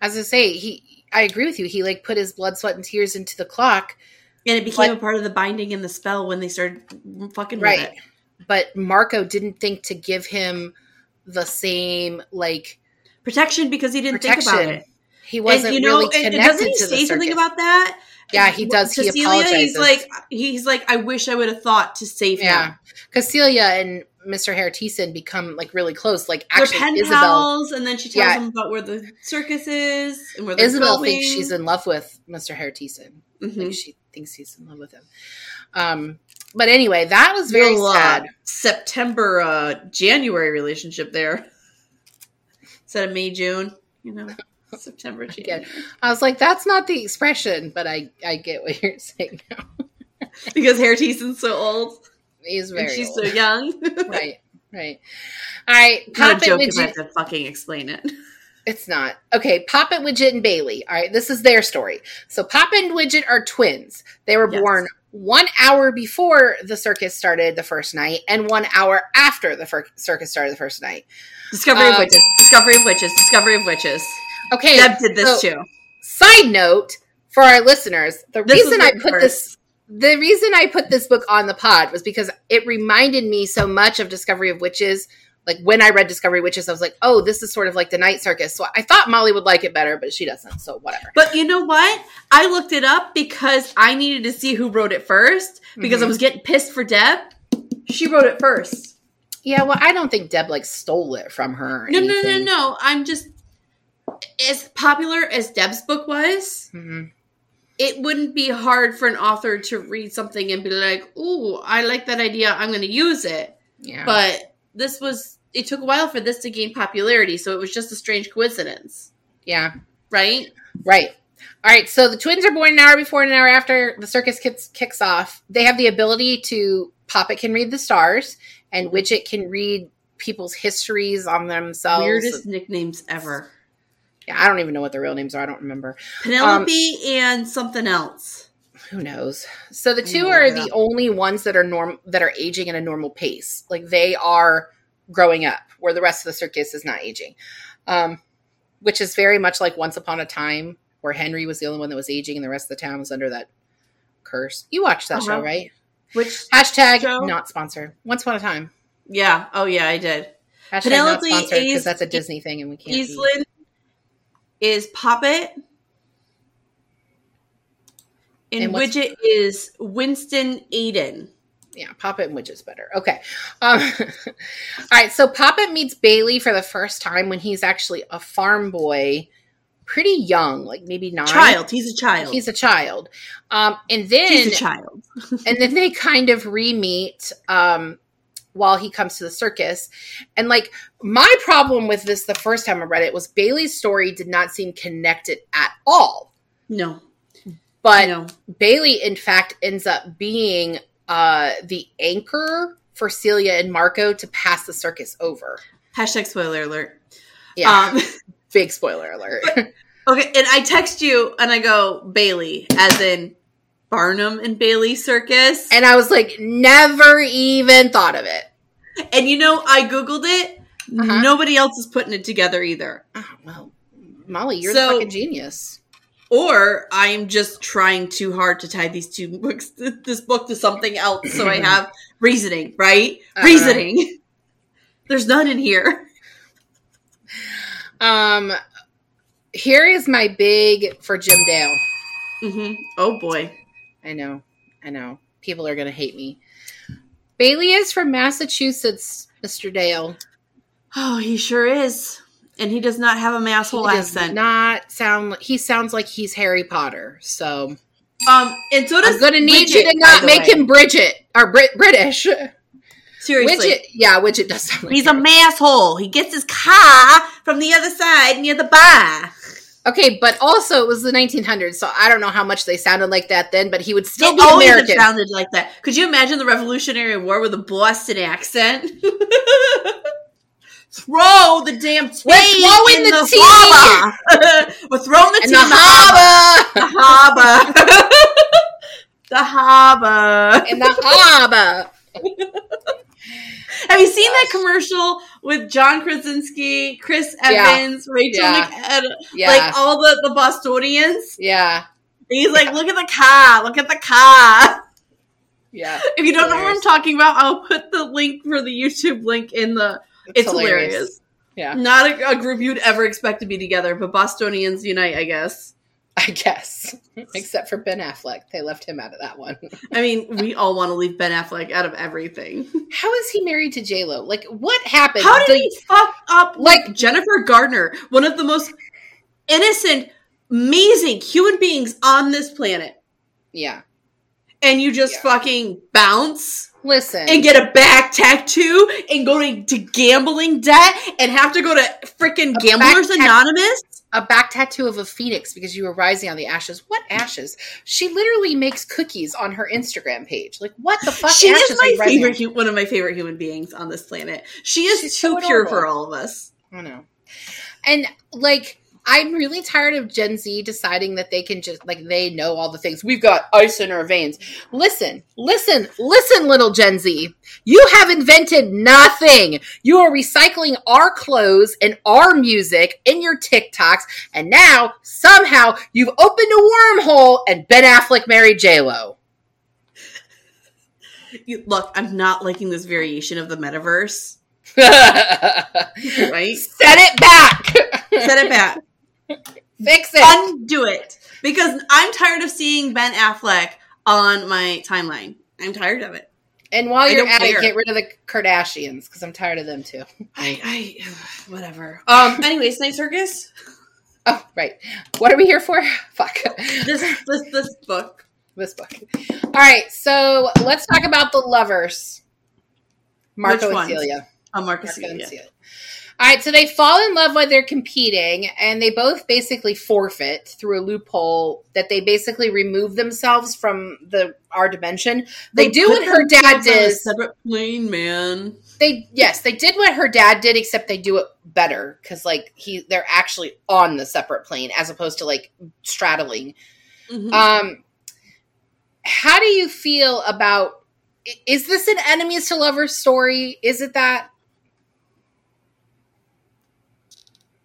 As I say, he. I agree with you. He like put his blood, sweat, and tears into the clock, And it became But- a part of the binding and the spell when they started fucking Right. with it. but Marco didn't think to give him the same like Protection because he didn't think about it. He wasn't and, you know, really connected and doesn't he say something about that? Yeah, he does. He Celia, He's like, he's like, I wish I would have thought to save Yeah, him. because Celia and Mr. Thiessen become like really close. Like They're actually, pen Isabel pals, and then she tells Yeah. him about where the circus is and where Isabel going. thinks she's in love with Mr. Herr Thiessen. Mhm. Like she thinks he's in love with him. Um, but anyway, that was very Real, uh, sad. September, uh, January relationship there. Instead of May, June, you know, September, [LAUGHS] January. I was like, that's not the expression, but I I get what you're [LAUGHS] saying now. Because Herr Thiessen's so old He's and she's old. so young. [LAUGHS] right, right. All right, Poppet Widget. to fucking explain it. It's not. Okay, Poppet Widget and Bailey. All right, this is their story. So Pop and Widget are twins. They were Yes. born one hour before the circus started the first night and one hour after the fir- circus started the first night. Discovery of Um, witches. Discovery of witches. Discovery of witches. Okay, Deb did this so- too. side note for our listeners, the This reason I put first. this the reason I put this book on the pod was because it reminded me so much of Discovery of Witches. Like when I read Discovery of Witches, I was like, "Oh, this is sort of like the Night Circus." So I thought Molly would like it better, but she doesn't. So whatever. But you know what? I looked it up because I needed to see who wrote it first because I Mhm. was getting pissed for Deb. She wrote it first. Yeah, well, I don't think Deb like stole it from her. No, no, no, no. I'm just as popular as Deb's book was. Mhm. It wouldn't be hard for an author to read something and be like, "Ooh, I like that idea. I'm going to use it." Yeah, But this was. It took a while for this to gain popularity, so it was just a strange coincidence, yeah, right? right. All right, so the twins are born an hour before and an hour after the circus kicks, kicks off. They have the ability to Poppet can read the stars, and mm-hmm. Widget can read people's histories on themselves. Weirdest nicknames ever. Yeah, I don't even know what their real names are. I don't remember. Penelope and something else. Who knows? So the two are the only ones that are norm that are aging at a normal pace. Like they are growing up, where the rest of the circus is not aging. Um, which is very much like Once Upon a Time, where Henry was the only one that was aging, and the rest of the town was under that curse. You watched that show, Uh-huh. right? Which Hashtag Show? not sponsored. Once Upon a Time. yeah, oh yeah, I did. Hashtag Penelope not sponsored because that's a Disney thing, and we can't. Eastland is Poppet. And, And Widget is Winston Aiden. yeah, Poppet and Widget's better. Okay. Um, [LAUGHS] all right. So Poppet meets Bailey for the first time when he's actually a farm boy, pretty young, like maybe nine. Child. He's a child. He's a child. Um, and then He's a child. [LAUGHS] and then they kind of re-meet um, while he comes to the circus. And like my problem with this the first time I read it was Bailey's story did not seem connected at all. No. But no. Bailey, in fact, ends up being uh, the anchor for Celia and Marco to pass the circus over. Hashtag spoiler alert. Yeah, Um, [LAUGHS] big spoiler alert. okay, and I text you and I go, Bailey, as in Barnum and Bailey Circus. and I was like, never even thought of it. And you know, I Googled it. Uh-huh. Nobody else is putting it together either. Oh, well, Molly, you're So- the fucking genius. Or I'm just trying too hard to tie these two books, [LAUGHS] this book to something else, so I [CLEARS THROAT] have reasoning, right? Uh-huh. Reasoning. [LAUGHS] There's none in here. Um, here is my big for Jim Dale. Mm-hmm. Oh boy. I know, I know. People are gonna hate me. Bailey is from Massachusetts, Mr. Dale. Oh, he sure is, and he does not have a masshole he does accent. not sound. He sounds like he's Harry Potter. So um, and so does I'm gonna need you to not make way. him Bridget or Brit British. seriously. Widget, yeah, Widget does sound like He's a masshole. He gets his car from the other side near the bar. Okay, but also it was the 1900s, so I don't know how much they sounded like that then, but he would still It be always American. sounded like that. Could you imagine the Revolutionary War with a Boston accent? [LAUGHS] Throw the damn tea We're throwing in the the, harbor. [LAUGHS] We're throwing the tea the in the harbor. harbor, The harbor. [LAUGHS] the harbor. in the harbor. Have you seen that commercial with John Krasinski, Chris Yeah. Evans, Rachel Yeah. Yeah, like all the the Bostonians? yeah, And he's like, "Look at the car! Look at the car!" yeah. [LAUGHS] If you don't know what I'm talking about, I'll put the link for the YouTube link in the. It's, hilarious. Yeah. Not a, a group you'd ever expect to be together, but Bostonians unite, I guess. [LAUGHS] I guess, except for Ben Affleck, they left him out of that one. [LAUGHS] I mean, we all want to leave Ben Affleck out of everything. [LAUGHS] How is he married to J Lo? Like, what happened? How did The- he fuck up Like- Jennifer Garner, one of the most innocent, amazing human beings on this planet, Yeah. and you just Yeah. fucking bounce Listen, and get a back tattoo and go to, to gambling debt and have to go to freaking Gamblers back Anonymous? A back tattoo of a phoenix because you were rising on the ashes. What ashes? She literally makes cookies on her Instagram page. Like, what the fuck? She is my favorite, hu- one of my favorite human beings on this planet. She is She's too so pure for all of us. I know. And like, I'm really tired of Gen Z deciding that they can just like they know all the things. We've got ice in our veins. Listen, listen, listen, little Gen Z. You have invented nothing. You are recycling our clothes and our music in your TikToks, and now somehow you've opened a wormhole and Ben Affleck married J Lo. You, look, I'm not liking this variation of the metaverse, [LAUGHS] right? Set it back. Set it back. Fix it. Undo it. Because I'm tired of seeing Ben Affleck on my timeline. I'm tired of it. And while I you're at it, get rid of the Kardashians because I'm tired of them too. I, I whatever. Um. Anyways, Night Circus. Oh, right. What are we here for? [LAUGHS] Fuck. This this this book. this book. All right, so let's talk about the lovers. Marco and? Celia. Oh, Marcus. Marco and Celia. All right, so they fall in love while they're competing, and they both basically forfeit through a loophole that they basically remove themselves from the our dimension. They, do what her dad themselves on a did. Separate plane, man. They yes, they did what her dad did, except they do it better because like he they're actually on the separate plane as opposed to like straddling. Mhm. Um, how do you feel about? Is this an enemies to lovers story? Is it that?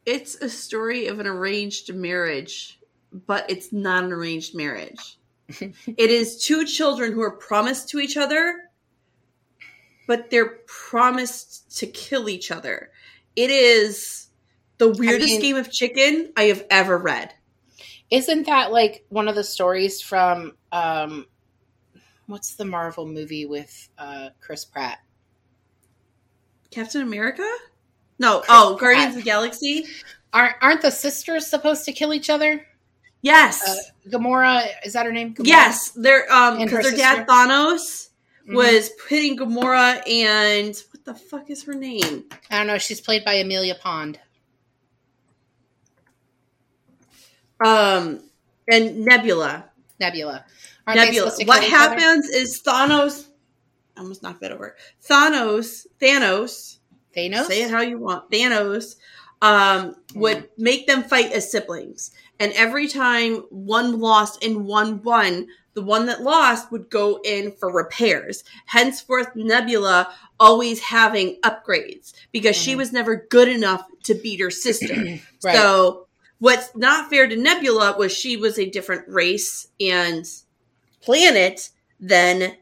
It's a story of an arranged marriage, but it's not an arranged marriage. [LAUGHS] it is two children who are promised to each other, but they're promised to kill each other. It is the weirdest mean- game of chicken I have ever read. Isn't that like one of the stories from um, what's the Marvel movie with uh, Chris Pratt? Captain America? No. Oh, Pratt. Guardians of the Galaxy? Aren't aren't the sisters supposed to kill each other? Yes. Uh, Gamora is that her name? Gamora? yes. They're um because their dad sister? Thanos Mhm. was pitting Gamora and what the fuck is her name? I don't know. She's played by Amelia Pond. Um and Nebula. Nebula. Aren't Nebula. What kill other? happens is Thanos. I almost knocked that over. Thanos. Thanos. Thanos. Say it how you want. Thanos um, would make them fight as siblings, and every time one lost and one won, the one that lost would go in for repairs. Henceforth, Nebula always having upgrades because she Mhm. was never good enough to beat her sister. [CLEARS THROAT] Right. So, what's not fair to Nebula was she was a different race and planet than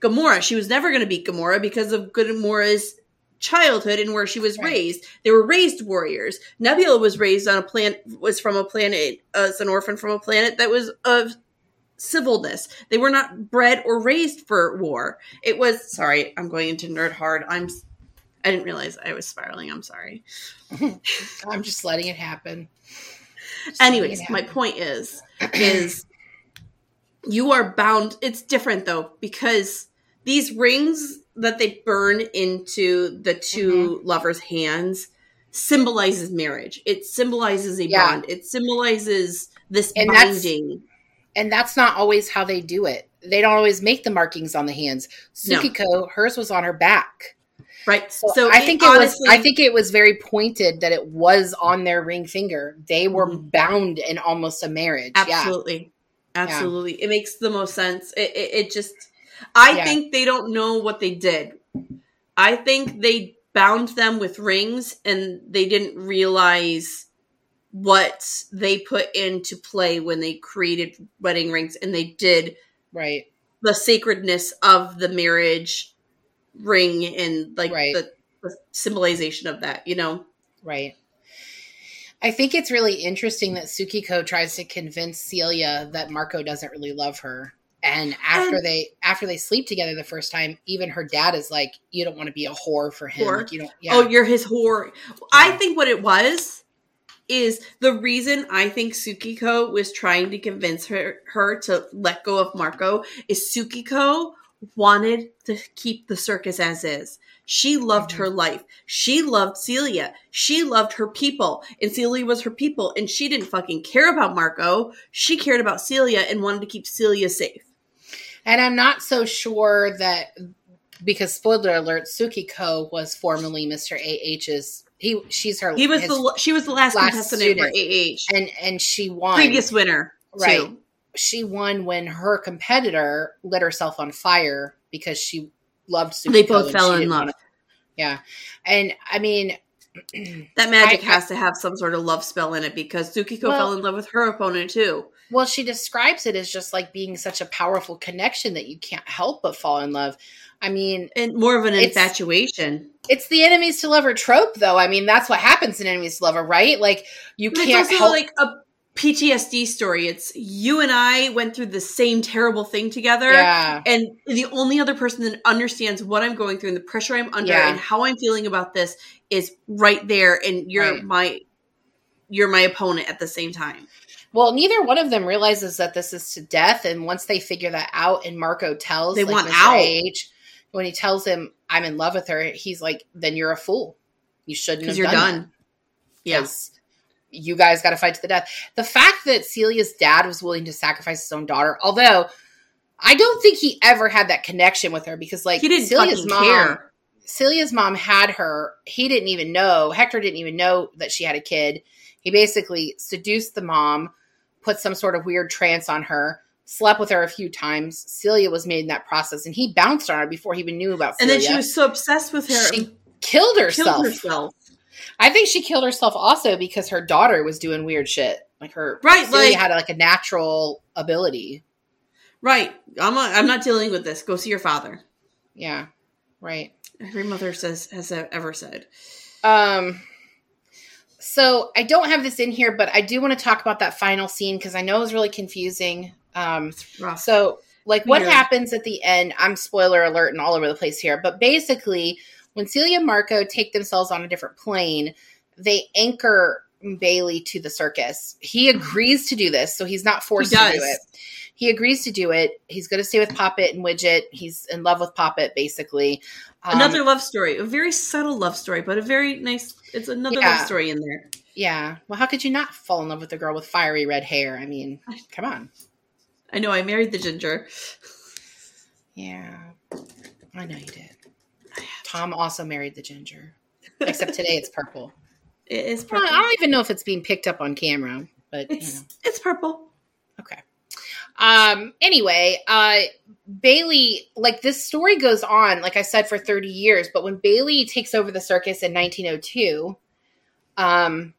Gamora. She was never going to beat Gamora because of Gamora's childhood and where she was Right. raised. They were raised warriors. Nebula was raised on a planet was from a planet uh, as an orphan from a planet that was of civilness. They were not bred or raised for war. It was sorry, I'm going into nerd hard. I'm I didn't realize I was spiraling. I'm sorry. [LAUGHS] I'm just letting it happen. Just Anyways, it my point is is you are bound it's different though because these rings that they burn into the 2 Mm-hmm. lovers hands symbolizes marriage. It symbolizes a Yeah. bond. It symbolizes this And that's- binding. and that's not always how they do it. They don't always make the markings on the hands. No. Sukiko, hers was on her back. Right. So, So, I think it was I think it was very pointed that it was on their ring finger. They were Mhm. bound in almost a marriage. Yeah. Absolutely. Absolutely. It makes the most sense. It, it, it just, I Yeah. think they don't know what they did. I think they bound them with rings and they didn't realize what they put into play when they created wedding rings and they did Right. the sacredness of the marriage ring and like Right. the, the symbolization of that, you know? Right. I think it's really interesting that Sukiko tries to convince Celia that Marco doesn't really love her. And after And- they after they sleep together the first time, even her dad is like, "You don't want to be a whore for him. Whore? Like, you don't." Yeah. Oh, you're his whore. I think what it was is the reason I think Sukiko was trying to convince her her to let go of Marco is Sukiko wanted to keep the circus as is. She loved Mhm. her life. She loved Celia. She loved her people. And Celia was her people. And she didn't fucking care about Marco. She cared about Celia and wanted to keep Celia safe. And I'm not so sure that because spoiler alert, Sukiko was formerly Mr. AH's. He she's her. He was the she was the last, last contestant student. for AH. and and she won. Previous winner. Right. Too. She won when her competitor lit herself on fire because she loved Sukiko. They both fell in love. yeah, and I mean, That magic I- I- has to have some sort of love spell in it because Tsukiko Well- fell in love with her opponent too. Well, she describes it as just like being such a powerful connection that you can't help but fall in love. I mean, And more of an It's- infatuation. it's the enemies to lover trope, though. I mean, that's what happens in enemies to lover, right? Like you But can't it's also help. like a PTSD story. It's you and I went through the same terrible thing together. yeah, And the only other person that understands what I'm going through and the pressure I'm under Yeah. and how I'm feeling about this is right there. And you're Right. my you're my opponent at the same time. Well, neither one of them realizes that this is to death, and once they figure that out, and Marco tells They like, want out. When he tells him, "I'm in love with her," he's like, "Then you're a fool. You shouldn't have Because you're done, done. Yeah. You guys got to fight to the death." The fact that Celia's dad was willing to sacrifice his own daughter, although I don't think he ever had that connection with her, because like He didn't Celia's mom, care. Celia's mom had her. He didn't even know. Hector didn't even know that she had a kid. He basically seduced the mom, put some sort of weird trance on her, slept with her a few times. Celia was made in that process, and he bounced on her before he even knew about And then she was so obsessed with her She killed herself. killed herself. I think she killed herself also because her daughter was doing weird shit. Like her, Right, Celia like- had like a natural ability. Right. I'm a, I'm not dealing with this. Go see your father. Yeah, right. Every mother says has ever said. Um, so I don't have this in here, but I do want to talk about that final scene because I know it was really confusing. Um, so like what Weird. happens at the end? I'm spoiler alert and all over the place here, but basically, when Celia and Marco take themselves on a different plane, they anchor Bailey to the circus. He agrees to do this, so he's not forced He to do it. He agrees to do it. He's going to stay with Poppet and Widget. He's in love with Poppet, basically. Um, another love story, a very subtle love story, but a very nice. It's another Yeah. love story in there. Yeah. Well, how could you not fall in love with a girl with fiery red hair? I mean, come on. I know. I married the ginger. Yeah. I know you did. Tom also married the ginger. Except today it's purple. [LAUGHS] It is purple. I don't even know if it's being picked up on camera, but you know. it's purple. Okay. Um anyway, uh Bailey like this story goes on like I said for 30 years, but when Bailey takes over the circus in 1902, um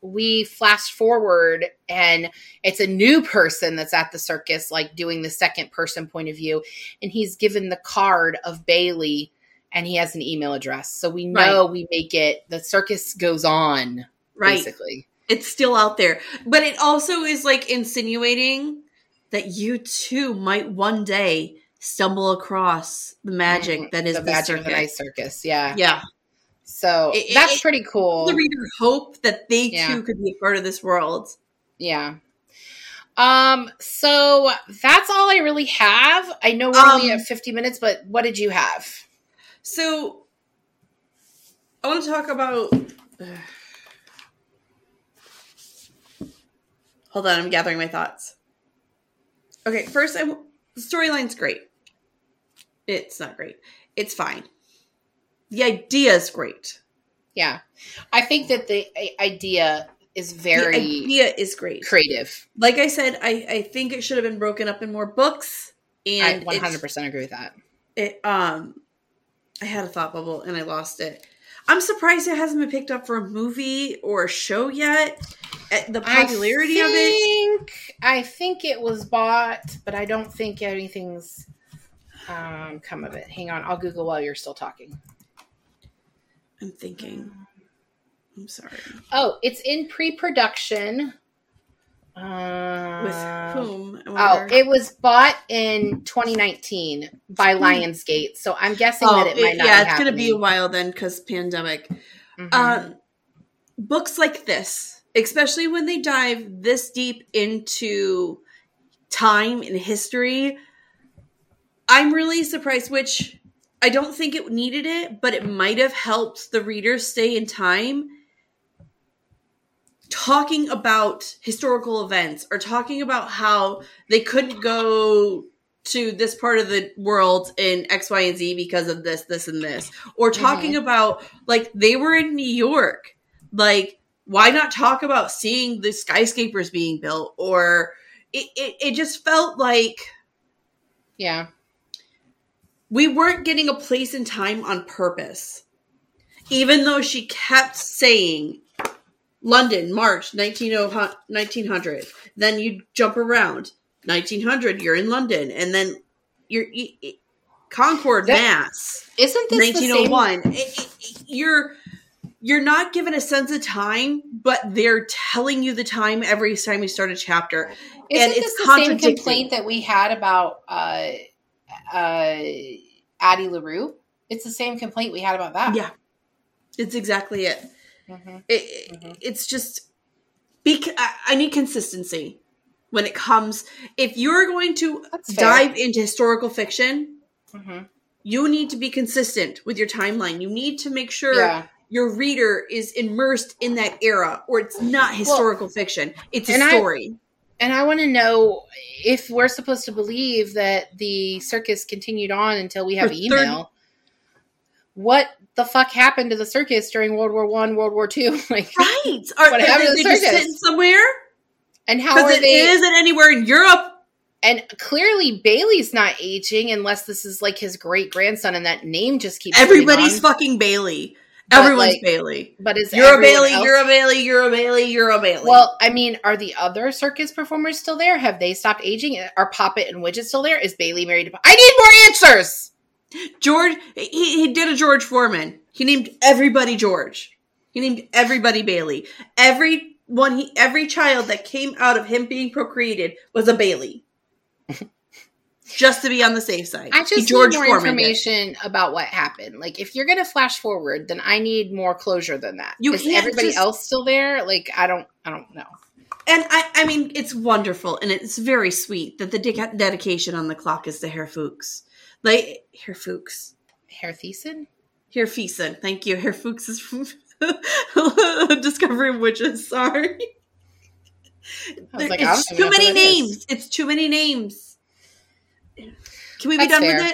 we flash forward and it's a new person that's at the circus like doing the second person point of view and he's given the card of Bailey and he has an email address. So we know we make it the circus goes on Right. basically. It's still out there, but it also is like insinuating that you too might one day stumble across the magic that is the the, magic of the night circus. Yeah. Yeah, So It- that's it- pretty cool. the reader hope that they Yeah. too could be a part of this world. yeah. Um, so that's all I really have. I know we're only Um, at 50 minutes, but what did you have? So I want to talk about [SIGHS] Hold on, I'm gathering my thoughts. Okay, first, I the storyline's great. It's not great. It's fine. The idea is great. Yeah. I think that the idea is very the idea is great. creative. Like I said, I, I think it should have been broken up in more books. And I 100% agree with that. it um I had a thought bubble and I lost it. I'm surprised it hasn't been picked up for a movie or a show yet. Uh, The popularity I of it. think, I think it was bought, but I don't think anything's um, come of it. Hang on, I'll Google while you're still talking. I'm thinking. I'm sorry. Oh, it's in pre-production. With Uh, whom? Oh, it was bought in 2019 by Lionsgate, so I'm guessing Oh, that it might it- not. yeah, it's gonna be a while then because pandemic. Mhm. Um, books like this, especially when they dive this deep into time and history, I'm really surprised. Which I don't think it needed it, but it might have helped the reader stay in time. Talking about historical events or talking about how they couldn't go to this part of the world in X, Y, and Z because of this, this, and this. Or talking mm-hmm. about like they were in New York. Like, why not talk about seeing the skyscrapers being built? Or it, it, it just felt like yeah, we weren't getting a place in time on purpose. Even though she kept saying London, March 1900, 1900. Then you jump around 1900, you're in London. And then you're you, you- Concord, That- Mass. isn't this the same? 1901 It- it- it- you're you're not given a sense of time but they're telling you the time every time you start a chapter Isn't and this it's the same complaint that we had about uh, uh, Addie LaRue? It's the same complaint we had about that. yeah it's exactly it, Mhm. it, Mhm. it's just bec- I, I need consistency when it comes if you're going to dive into historical fiction Mhm. you need to be consistent with your timeline you need to make sure Yeah. your reader is immersed in that era or it's not historical fiction it's a and I- story And I want to know if we're supposed to believe that the circus continued on until we have For email. What the fuck happened to the circus during World War One, World War Two? [LAUGHS] Like, Right. Are, What are happened to they the just circus? sitting somewhere? and how Because are it they? isn't anywhere in Europe. and clearly, Bailey's not aging unless this is like his great grandson, and that name just keeps. Everybody's fucking Bailey. But, Everyone's like, Bailey. But is You're a Bailey, else- you're a Bailey, you're a Bailey, you're a Bailey. Well, I mean, are the other circus performers still there? Have they stopped aging? Are Poppet and Widget still there? Is Bailey married to? I need more answers. George, he, he did a George Foreman. He named everybody George. He named everybody Bailey. Every one, he, every child that came out of him being procreated was a Bailey. [LAUGHS] Just to be on the safe side. I just George need more Foremaned it. information about what happened. Like, if you're gonna flash forward, then I need more closure than that. You Is everybody just- else still there? Like, I don't, I don't know. And I, I mean, it's wonderful and it's very sweet that the de- dedication on the clock is to Herr Fuchs. Like, Herr Fuchs. Herr Thiessen? Herr Fiesen. Thank you. Herr Fuchs is [LAUGHS] from Discovery of Witches. Sorry. Like, it's too many who that is. names. It's too many names. Can we be That's done fair. with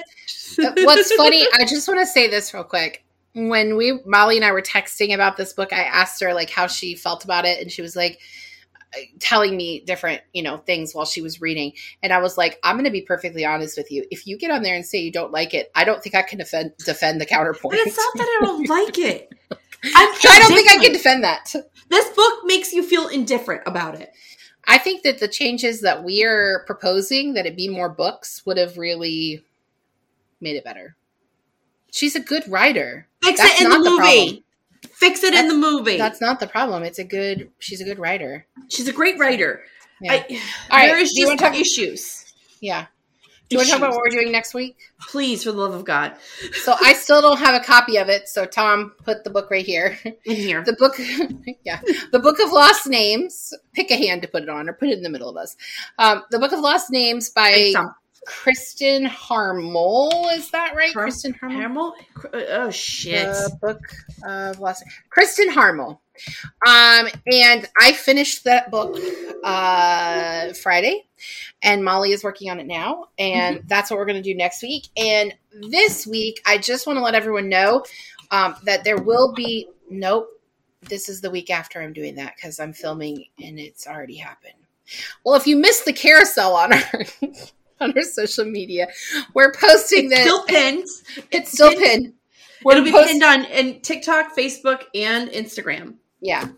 Uh, it? What's funny, I just want to say this real quick. When we Molly and I were texting about this book, I asked her like how she felt about it, and she was like uh, telling me different, you know, things while she was reading. And I was like, I'm going to be perfectly honest with you. If you get on there and say you don't like it, I don't think I can defend defend the counterpoint. But it's not that I don't [LAUGHS] like it. I'm I don't think I can defend that. This book makes you feel indifferent about it. I think that the changes that we are proposing, that it be more books, would have really made it better. She's a good writer. Fix That's it in the not the movie. problem. Fix it in the movie. That's not the problem. It's a good. She's a good writer. She's a great writer. Yeah. I, All right, there is do you just talk- issues. yeah. Do you want to talk about what we're doing next week? Please, for the love of God, So I still don't have a copy of it. So Tom put the book right here. in here. The book, [LAUGHS] yeah, the Book of Lost Names. Pick a hand to put it on, or put it in the middle of us. Um, the Book of Lost Names by. Kristin Harmel. Is that right? Har- Kristin Harmel. Hamel? Oh shit! The book of lost. Kristin Harmel. Um, and I finished that book uh Friday, and Molly is working on it now, and that's what we're going to do next week. And this week, I just want to let everyone know um, that there will be nope. This is the week after I'm doing that because I'm filming and it's already happened. Well, if you missed the carousel on our [LAUGHS] [LAUGHS] on our social media, we're posting this. it's that still pinned. it's still pinned. pinned. We're It'll be post- pinned on in TikTok, Facebook, and Instagram. Yeah.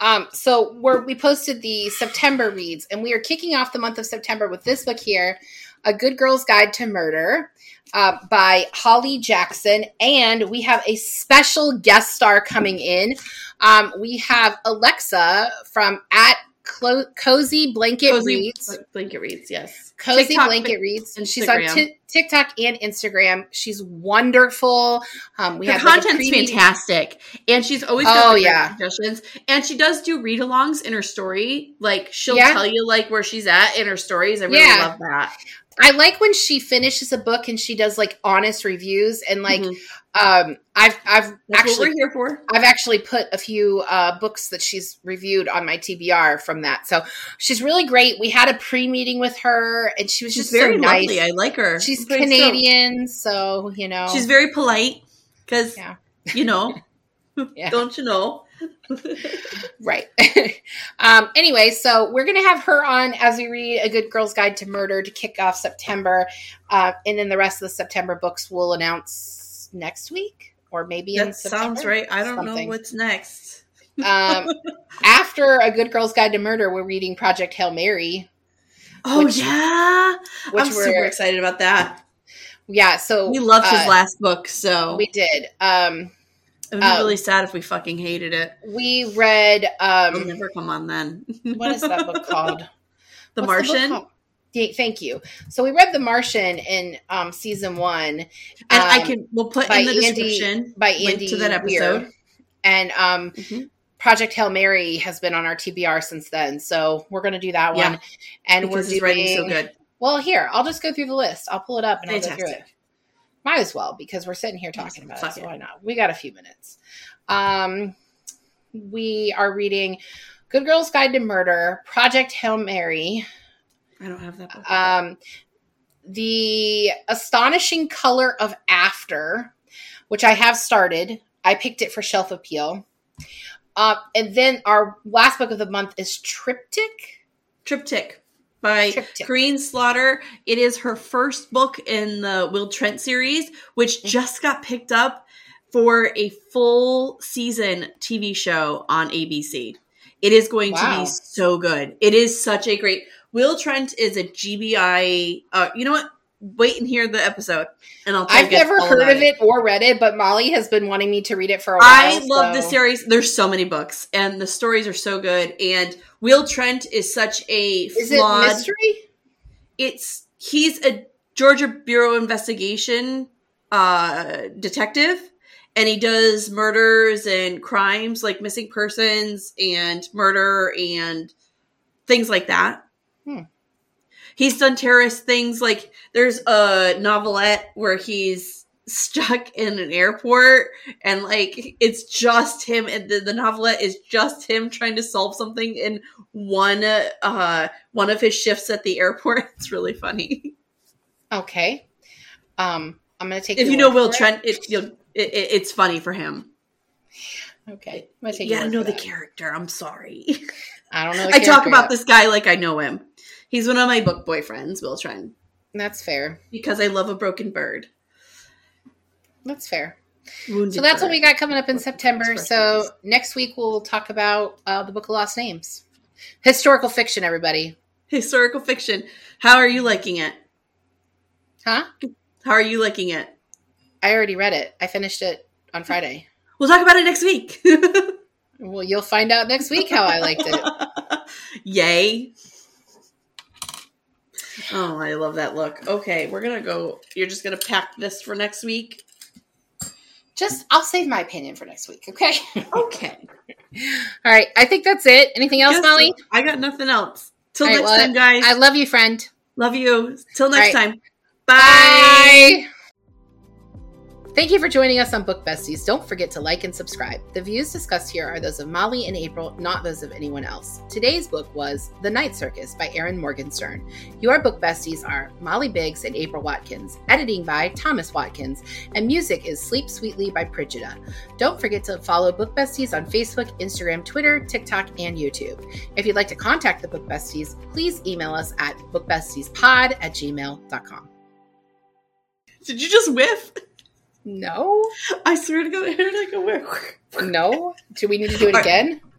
Um, so we're, we posted the September reads, and we are kicking off the month of September with this book here, A Good Girl's Guide to Murder uh, by Holly Jackson. And we have a special guest star coming in. Um, we have Alexa from at Clo- Cozy Blanket Cozy Reads. blanket reads. Yes, Cozy TikTok, Blanket Reads. And she's on. Ti- TikTok and Instagram. She's wonderful. Um, we Her have like, content's pre- fantastic, and she's always Oh, got great yeah. suggestions. And she does do read-alongs in her story. Like she'll Yeah. tell you like where she's at in her stories. I really Yeah. love that. I like when she finishes a book and she does like honest reviews and like Mhm. Um I've I've That's actually we're here for. I've actually put a few uh books that she's reviewed on my TBR from that. So she's really great. We had a pre-meeting with her and she was She's just very so nice. lovely. I like her. she's I'm pretty stoked. Canadian, so you know. She's very polite because Yeah. you know, [LAUGHS] Yeah. don't you know? [LAUGHS] Right. [LAUGHS] um, anyway, so we're going to have her on as we read A Good Girl's Guide to Murder to kick off September. Uh, and then the rest of the September books we'll announce next week or maybe in that sounds right. I don't know what's next. Um, [LAUGHS] after A Good Girl's Guide to Murder, we're reading Project Hail Mary. Oh Which- yeah, Which I'm we're, super excited about that. Yeah, so We loved his uh, last book, so We did. Um, it would be um, really sad if we fucking hated it. we read. Um, never come on then. what is that book [LAUGHS] called? The What's book Martian. called? Thank you. So we read The Martian in um, season one. and I um, can we'll put in the Andy- description by link Andy to that Weir. episode. And um, Mhm. Project Hail Mary has been on our TBR since then, so we're going to do that Yeah, one. And because we're writing's so good. Well, here I'll just go through the list. I'll pull it up and I'll go through it. Fantastic. Might as well because we're sitting here talking about it. So why not? We got a few minutes. Um, we are reading Good Girl's Guide to Murder, Project Hail Mary, I don't have that book. um, the astonishing color of after which i have started i picked it for shelf appeal uh, and then our last book of the month is triptych Triptych by Triptych. Slaughter. It is her first book in the Will Trent series, which just got picked up for a full season TV show on ABC. It is going to be so good. It is such a great. Will Trent is a GBI. Uh, you know what? Wait and hear the episode, and I'll. tell you. i've never heard of it or read it but molly has been wanting me to read it for a while I love the series. There's so many books, and the stories are so good. And Will Trent is such a is it mystery it's he's a Georgia Bureau investigation uh, detective, and he does murders and crimes like missing persons and murder and things like that. Hmm. He's done terrorist things like there's a novelette where he's stuck in an airport and like it's just him and the, the novelette is just him trying to solve something in one uh one of his shifts at the airport. [LAUGHS] It's really funny. Okay. Um i'm gonna take if you know will trent it, you'll, it, it it's funny for him. Okay. Take you your know the character. I'm sorry. I don't know the i talk about this guy like i know him he's one of my book boyfriends will trent that's fair because i love a broken bird that's fair Wounded So that's what we got coming up in September. So next week we'll talk about uh, the Book of Lost Names, historical fiction. Everybody, historical fiction how are you liking it huh? how are you liking it I already read it. I finished it on Friday. [LAUGHS] we'll talk about it next week [LAUGHS] Well, you'll find out next week how I liked it. [LAUGHS] Yay. Oh, I love that look. Okay, we're gonna go. You're just gonna pack this for next week. Just, I'll save my opinion for next week. Okay. [LAUGHS] Okay. All right. I think that's it. Anything else, Guess Molly? I got nothing else. Till All right, next well, time, guys. I love you, friend. Love you. Till next All right. time. Bye. Bye. Thank you for joining us on Book Besties. Don't forget to like and subscribe. The views discussed here are those of Molly and April, not those of anyone else. Today's book was The Night Circus by Erin Morgenstern. Your book besties are Molly Biggs and April Watkins. Editing by Thomas Watkins. And music is Sleep Sweetly by Prigida. Don't forget to follow Book Besties on Facebook, Instagram, Twitter, TikTok, and YouTube. If you'd like to contact the Book Besties, please email us at bookbestiespod at gmail.com. Did you just whiff? [LAUGHS] No? I swear to God, I heard like a whiff. [LAUGHS] No? Do we need to do it right. again?